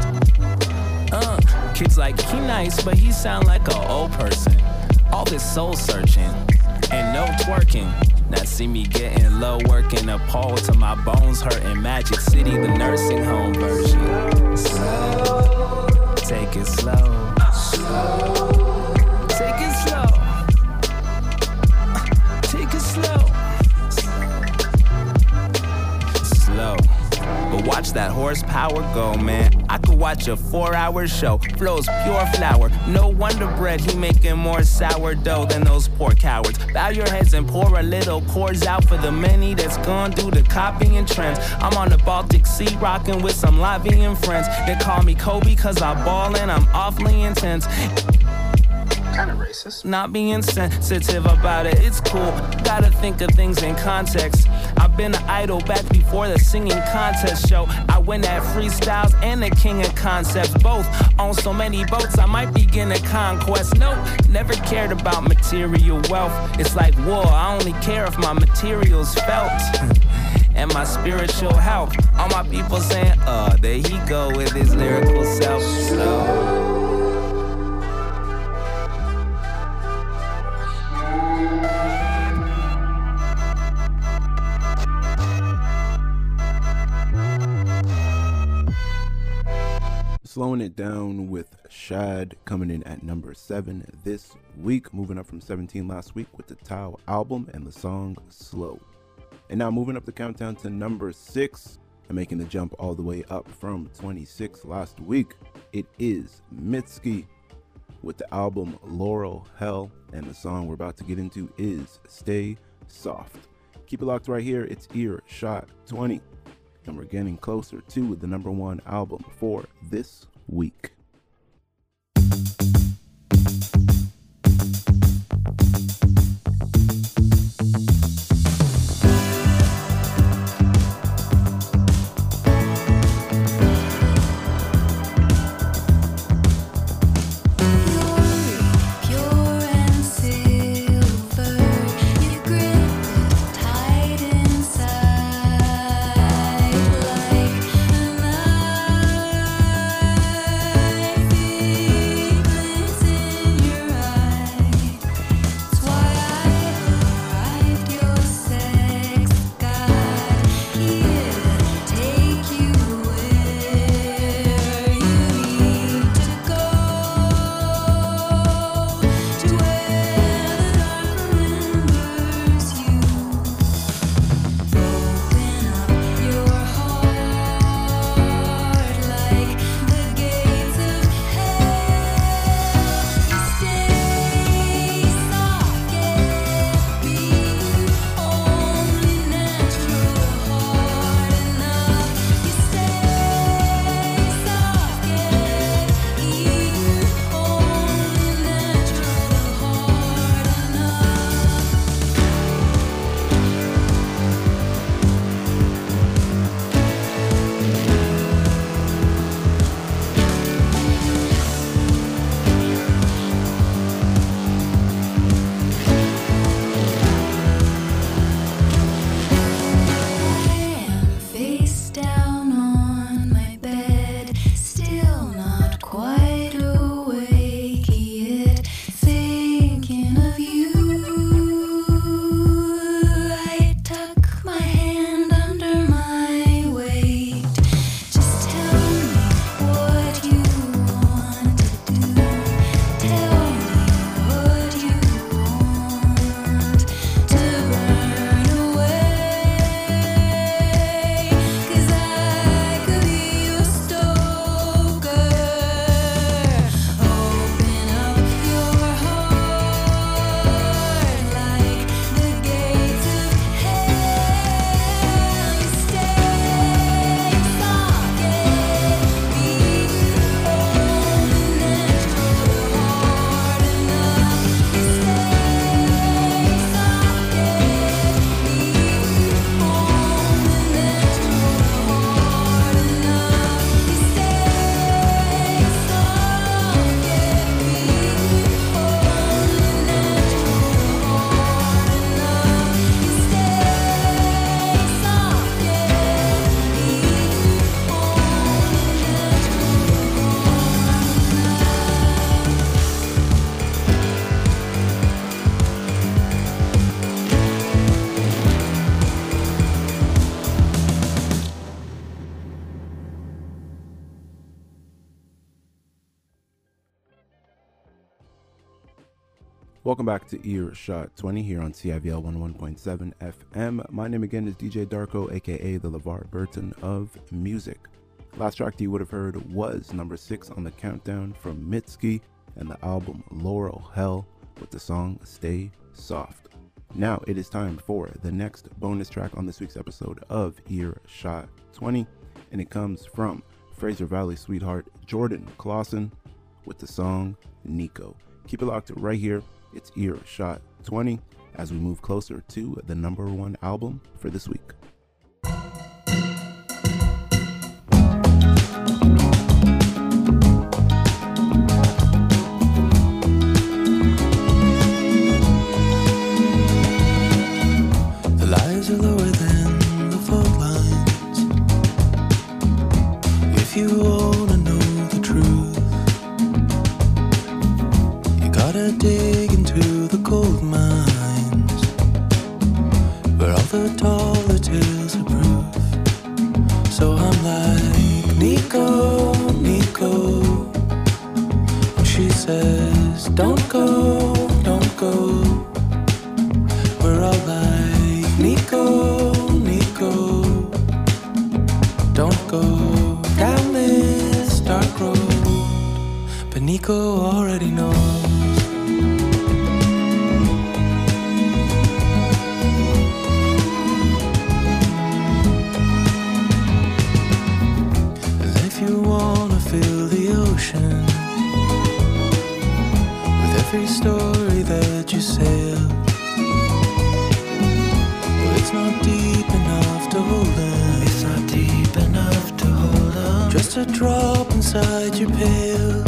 Uh, kids like, he nice, but he sound like a old person. All this soul searching and no twerking. Now see me getting low, working a pole to my bones hurting. Magic City, the nursing home version. Slow, take it slow. Slow, Watch that horsepower go, man. I could watch a four hour show. Flows pure flour. No wonder bread, he making more sourdough than those poor cowards. Bow your heads and pour a little chords out for the many that's gone through the copying trends. I'm on the Baltic Sea rocking with some Latvian friends. They call me Kobe cause I ball and I'm awfully intense. Kinda racist. Not being sensitive about it, it's cool. Gotta think of things in context. I've been an idol back before the singing contest show. I win at freestyles and the king of concepts. Both on so many boats, I might begin a conquest. Nope, never cared about material wealth. It's like war, I only care if my material's felt. and my spiritual health. All my people saying, uh, there he go with his lyrical self. Slow. Slowing it down with Shad coming in at number seven this week, moving up from 17 last week with the Tao album and the song Slow. And now moving up the countdown to number six and making the jump all the way up from 26 last week, it is Mitski with the album Laurel Hell, and the song we're about to get into is Stay Soft. Keep it locked right here, it's Ear Shot 20 and we're getting closer to the number one album for this week. Welcome back to Earshot 20 here on CIVL 11.7 FM. My name again is DJ Darko, aka the LeVar Burton of music. Last track you would have heard was number six on the countdown from Mitski and the album Laurel Hell with the song Stay Soft. Now it is time for the next bonus track on this week's episode of Earshot 20, and it comes from Fraser Valley sweetheart Jordan Clausen with the song Nico. Keep it locked right here. It's Earshot 20 as we move closer to the number one album for this week. Nico Nico. She says, Don't go, don't go. We're all like Nico, Nico. Don't go down this dark road. But Nico already knows. Story that you sail. Well, it's not deep enough to hold on. It's not deep enough to hold on. Just a drop inside your pail.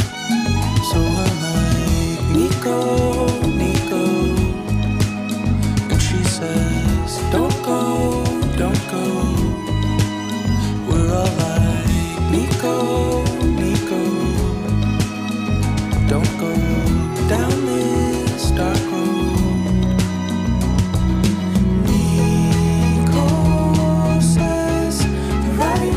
So I'm like, Nico, Nico. And she says, Don't go,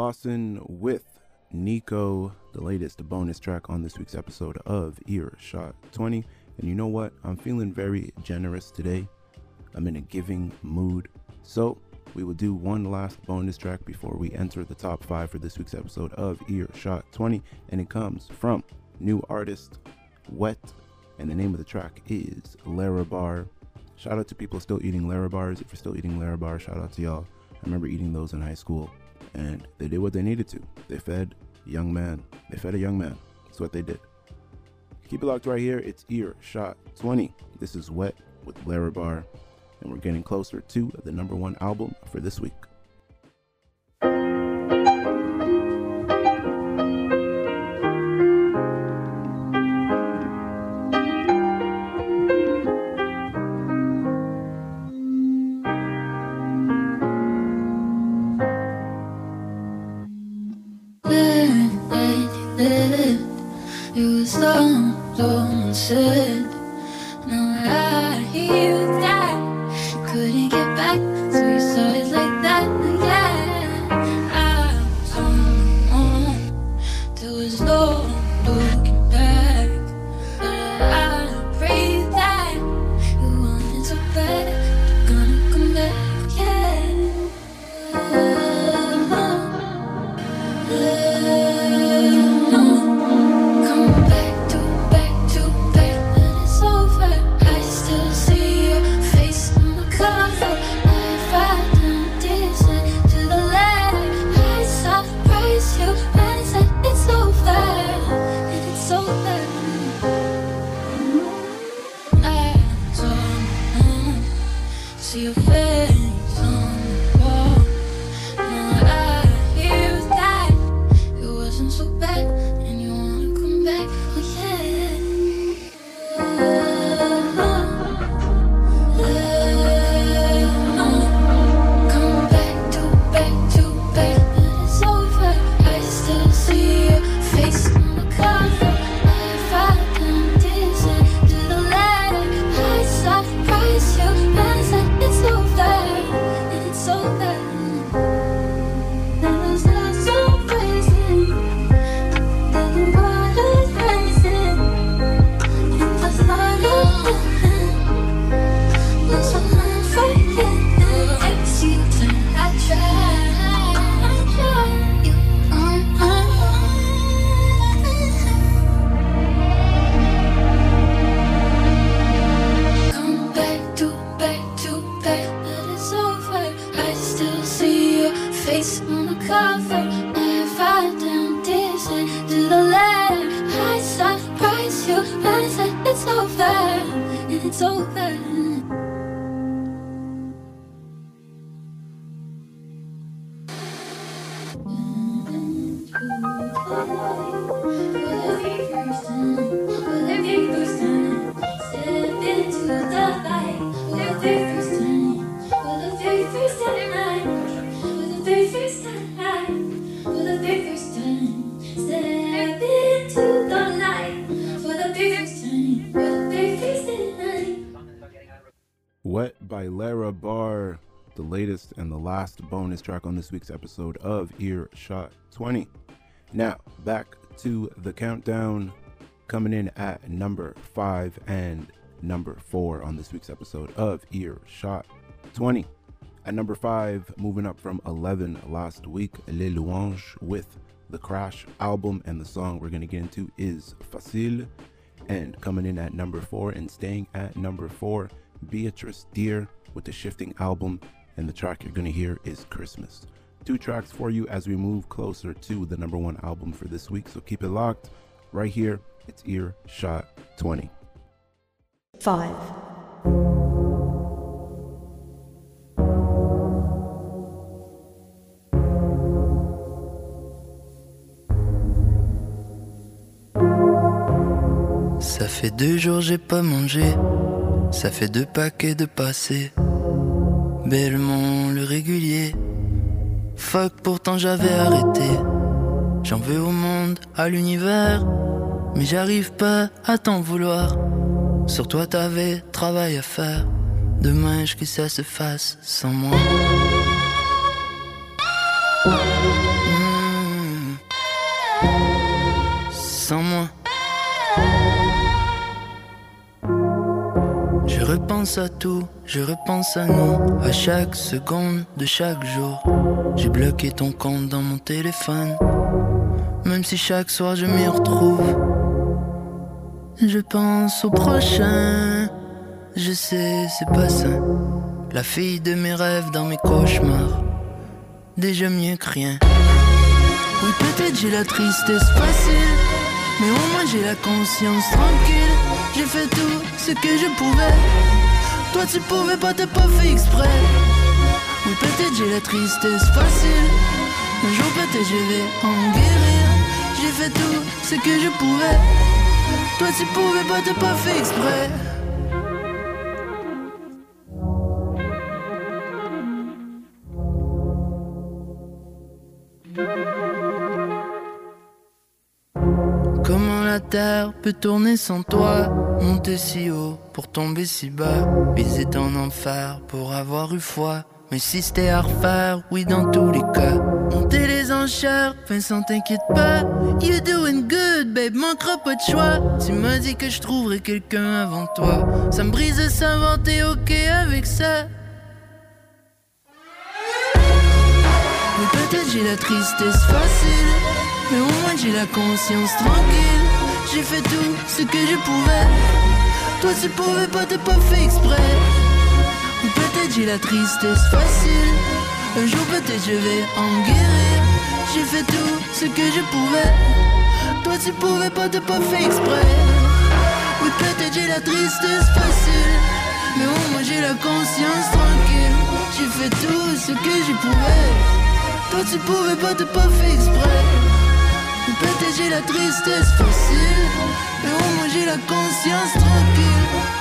Clausen with Nico, the latest bonus track on this week's episode of Earshot 20. And you know what? I'm feeling very generous today. I'm in a giving mood. So we will do one last bonus track before we enter the top five for this week's episode of Earshot 20. And it comes from new artist Wet. And the name of the track is Larabar. Shout out to people still eating Larabars. If you're still eating Larabar, shout out to y'all. I remember eating those in high school and they did what they needed to. They fed a young man. They fed a young man. That's what they did. Keep it locked right here. It's ear shot 20. This is Wet with Larabar, and we're getting closer to the number one album for this week. Latest and the last bonus track on this week's episode of Earshot 20. Now, back to the countdown, coming in at number five and number four on this week's episode of Earshot 20. At number five, moving up from 11 last week, Les Louanges with the Crash album, and the song we're going to get into is Facile. And coming in at number four and staying at number four, Beatrice Deer with the Shifting album, and the track you're going to hear is Christmas. Two tracks for you as we move closer to the number one album for this week, so keep it locked. Right here, it's Ear Shot 20. Five. Ça fait deux jours j'ai pas mangé, ça fait deux paquets de passé. Bellement le régulier. Fuck, pourtant j'avais arrêté. J'en veux au monde, à l'univers, mais j'arrive pas à t'en vouloir. Sur toi t'avais travail à faire. Dommage que ça se fasse sans moi. Repense à tout, je repense à nous, à chaque seconde de chaque jour. J'ai bloqué ton compte dans mon téléphone, même si chaque soir je m'y retrouve. Je pense au prochain, je sais, c'est pas ça. La fille de mes rêves dans mes cauchemars, déjà mieux que rien. Oui, peut-être j'ai la tristesse facile, mais au moins j'ai la conscience tranquille. J'ai fait tout ce que je pouvais. Toi, tu pouvais pas, t'as pas fait exprès. Oui, peut-être j'ai la tristesse facile. Un jour, peut-être je vais en guérir. J'ai fait tout ce que je pouvais. Toi, tu pouvais pas, t'as pas fait exprès. Terre peut tourner sans toi. Monter si haut pour tomber si bas. Viser ton enfer pour avoir eu foi. Mais si c'était à refaire, oui dans tous les cas. Monter les enchères, Vincent t'inquiète pas. You doing good babe, manquera pas de choix. Tu m'as dit que je trouverais quelqu'un avant toi. Ça me brise de s'inventer, ok avec ça. Mais peut-être j'ai la tristesse facile. Mais au moins j'ai la conscience tranquille J'ai fait tout ce que je pouvais. Toi tu pouvais pas, t'as pas fait exprès. Ou peut-être j'ai la tristesse facile. Un jour peut-être je vais en guérir. J'ai fait tout ce que je pouvais. Toi tu pouvais pas, t'as pas fait exprès. Oui peut-être j'ai la tristesse facile. Mais au moins j'ai la conscience tranquille. J'ai fait tout ce que je pouvais. Toi tu pouvais pas, t'as pas fait exprès Ou peut-être j'ai la tristesse facile Mais au moins la conscience tranquille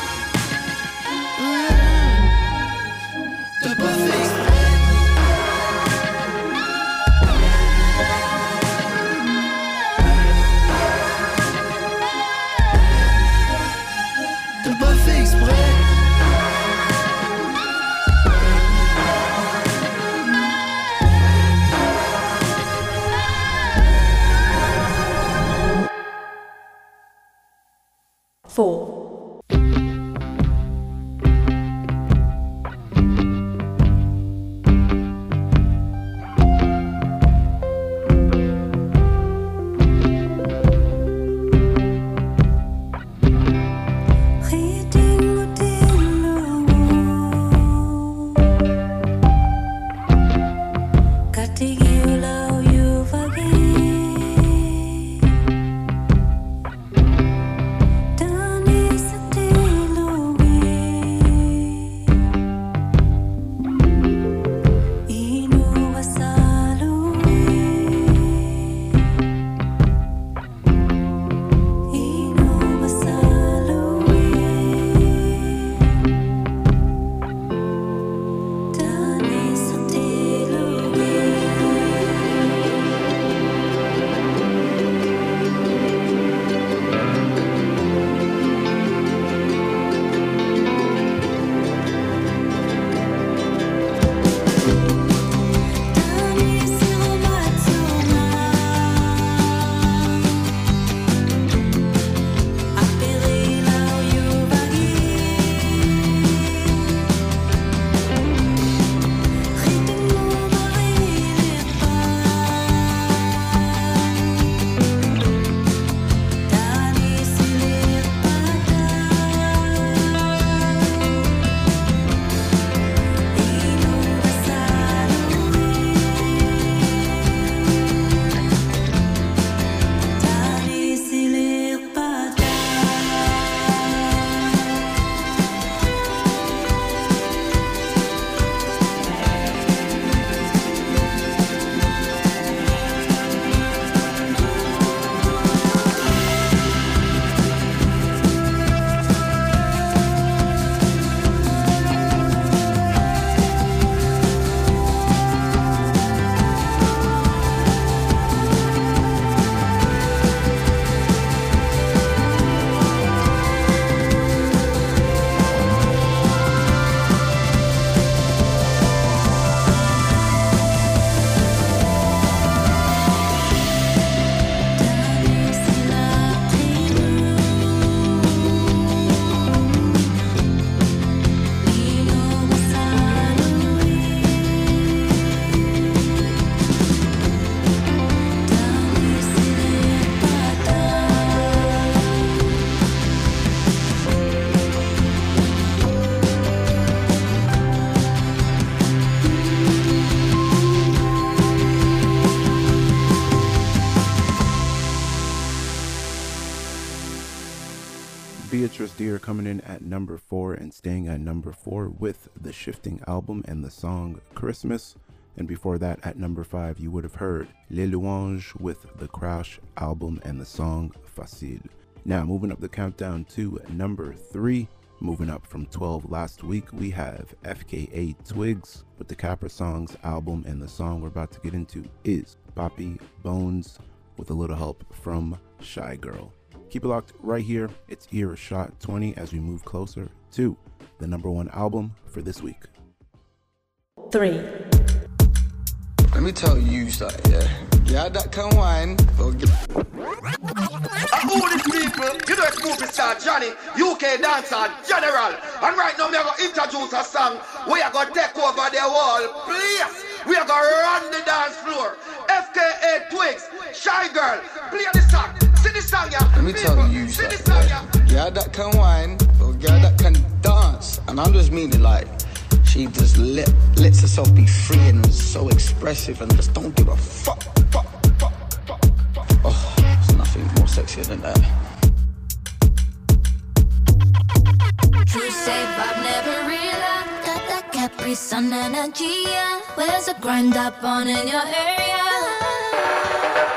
staying at number four with the Shifting album and the song Christmas. And before that, at number five, you would have heard Les Louanges with the Crash album and the song Facile. Now, moving up the countdown to number three, moving up from 12 last week, we have FKA Twigs with the Caprisongs album, and the song we're about to get into is Papi Bones with a little help from Shygirl. Keep it locked right here. It's Earshot 20 as we move closer to the number one album for this week. 3, Let me tell you something, yeah. Yeah, that can wine. Go get... Who these people? You know it's movie star Johnny, UK dancer general. And right now, me are gonna introduce a song. We are gonna take over the whole place. We are gonna run the dance floor. FKA Twigs, Shygirl, play this song. See this song, yeah. Let me tell you something, yeah. Yeah, that can wine. Or girl that can dance. And I'm just meaning like, she just let, lets herself be free and is so expressive and just don't give a fuck. Oh, there's nothing more sexier than that. True say I've never realized that that Capri Sun energy. yeah. Where's the grind up on in your area?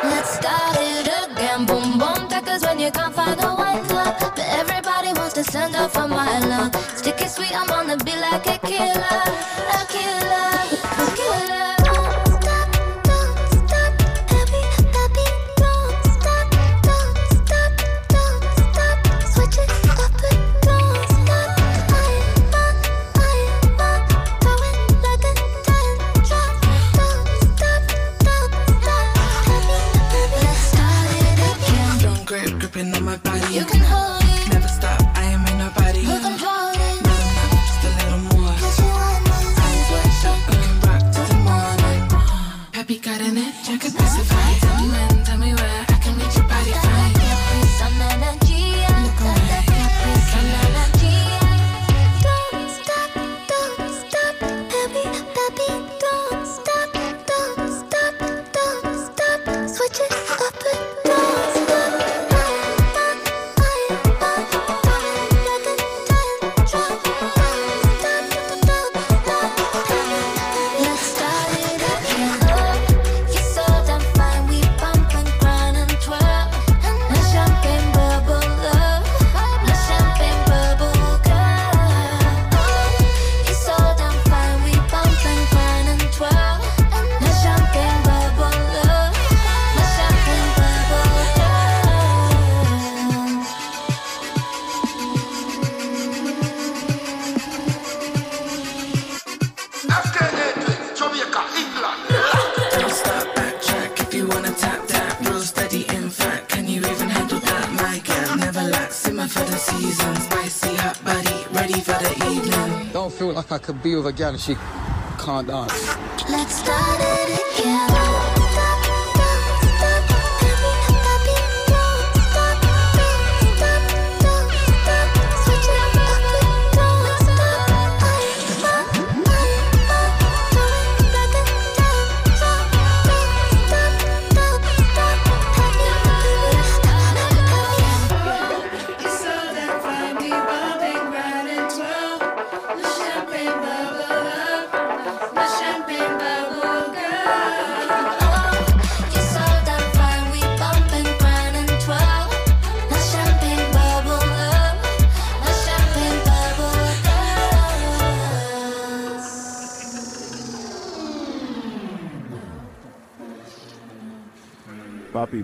Let's start it again. Boom boom, cause when you can't find a wine club, but everybody wants to send up for my love. Sticky sweet, I'm on the beat like a killer, a killer. I could be with a girl and she can't dance. Let's start it again.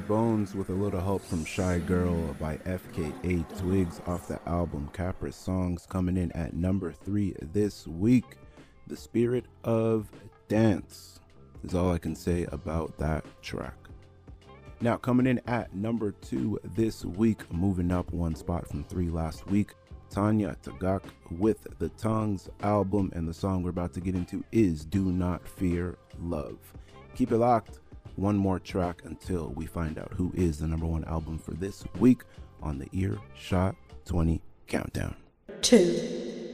Bones with a little help from Shygirl by FKA Twigs off the album Caprisongs coming in at number three this week. The Spirit of Dance is all I can say about that track. Now, coming in at number two this week, moving up one spot from three last week, Tanya Tagaq with the Tongues album, and the song we're about to get into is Do Not Fear Love. Keep it locked. One more track until we find out who is the number one album for this week on the Earshot 20 Countdown. 2,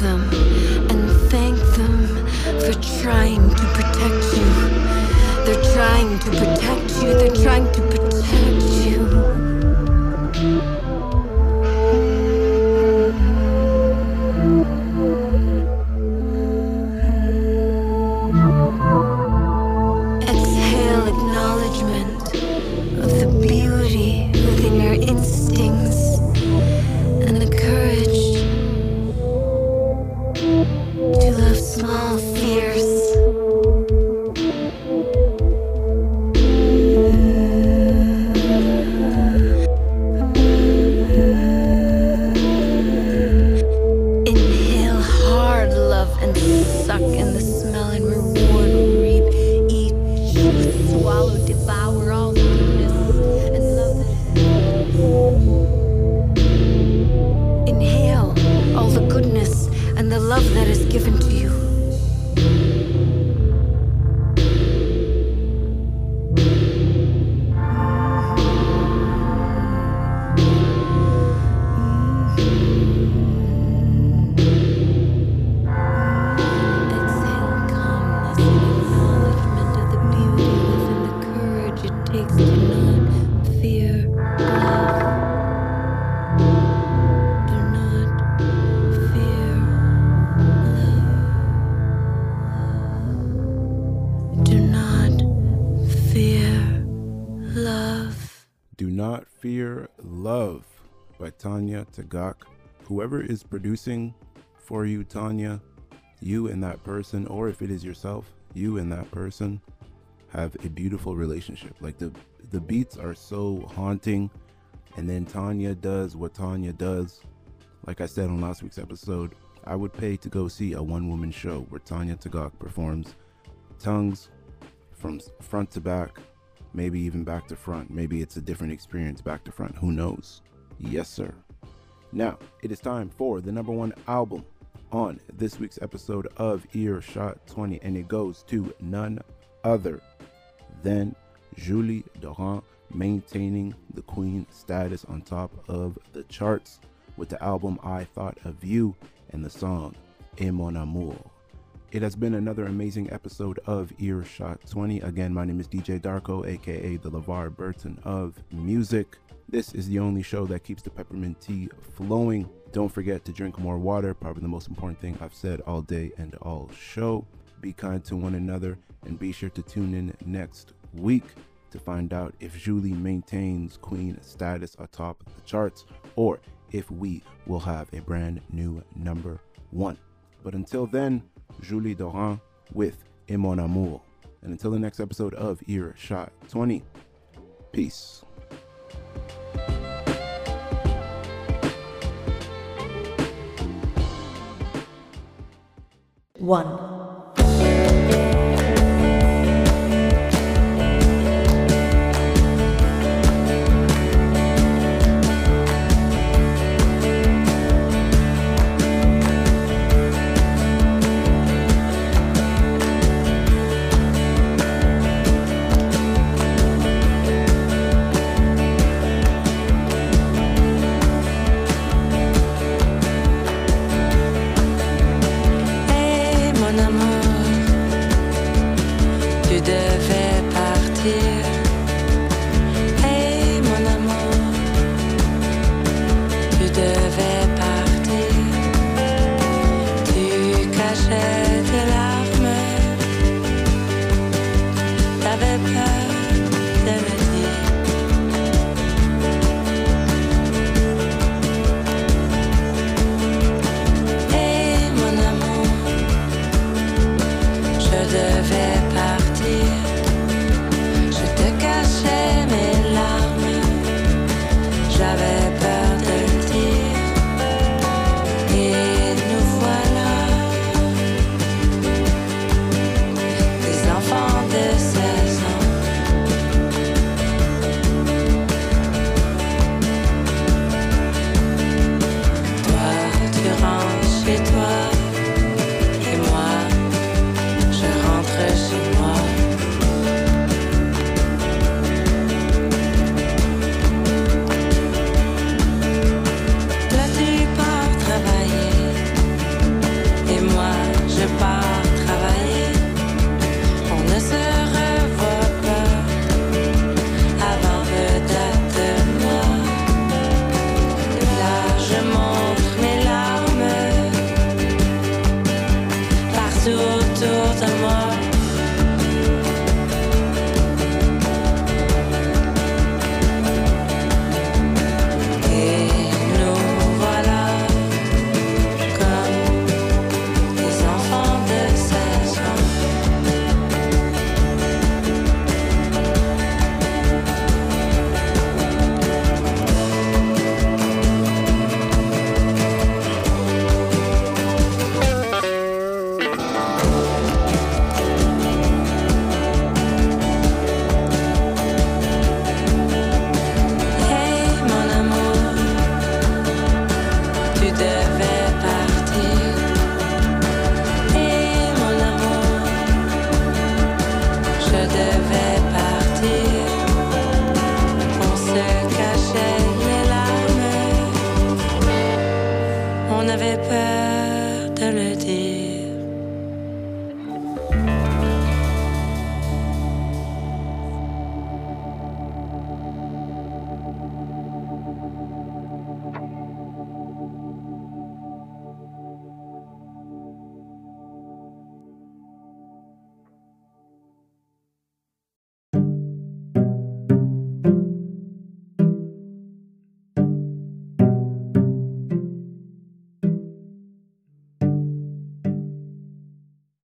them and thank them for trying to protect you. They're trying to protect you. They're trying to protect is producing for you, Tanya, you and that person, or if it is yourself, you and that person have a beautiful relationship. Like the the beats are so haunting, and then Tanya does what Tanya does. Like I said on last week's episode, I would pay to go see a one woman show where Tanya Tagaq performs tongues from front to back, maybe even back to front. Maybe it's a different experience back to front. Who knows? Yes, sir. Now, it is time for the number one album on this week's episode of Earshot 20, and it goes to none other than Julie Doiron maintaining the queen status on top of the charts with the album I Thought of You and the song Et Mon Amour. It has been another amazing episode of Earshot 20. Again, my name is DJ Darko, aka the LeVar Burton of music. This is the only show that keeps the peppermint tea flowing. Don't forget to drink more water, probably the most important thing I've said all day and all show. Be kind to one another and be sure to tune in next week to find out if Julie maintains queen status atop the charts or if we will have a brand new number one. But until then, Julie Doiron with Et Mon Amour. And until the next episode of Earshot 20, peace. One.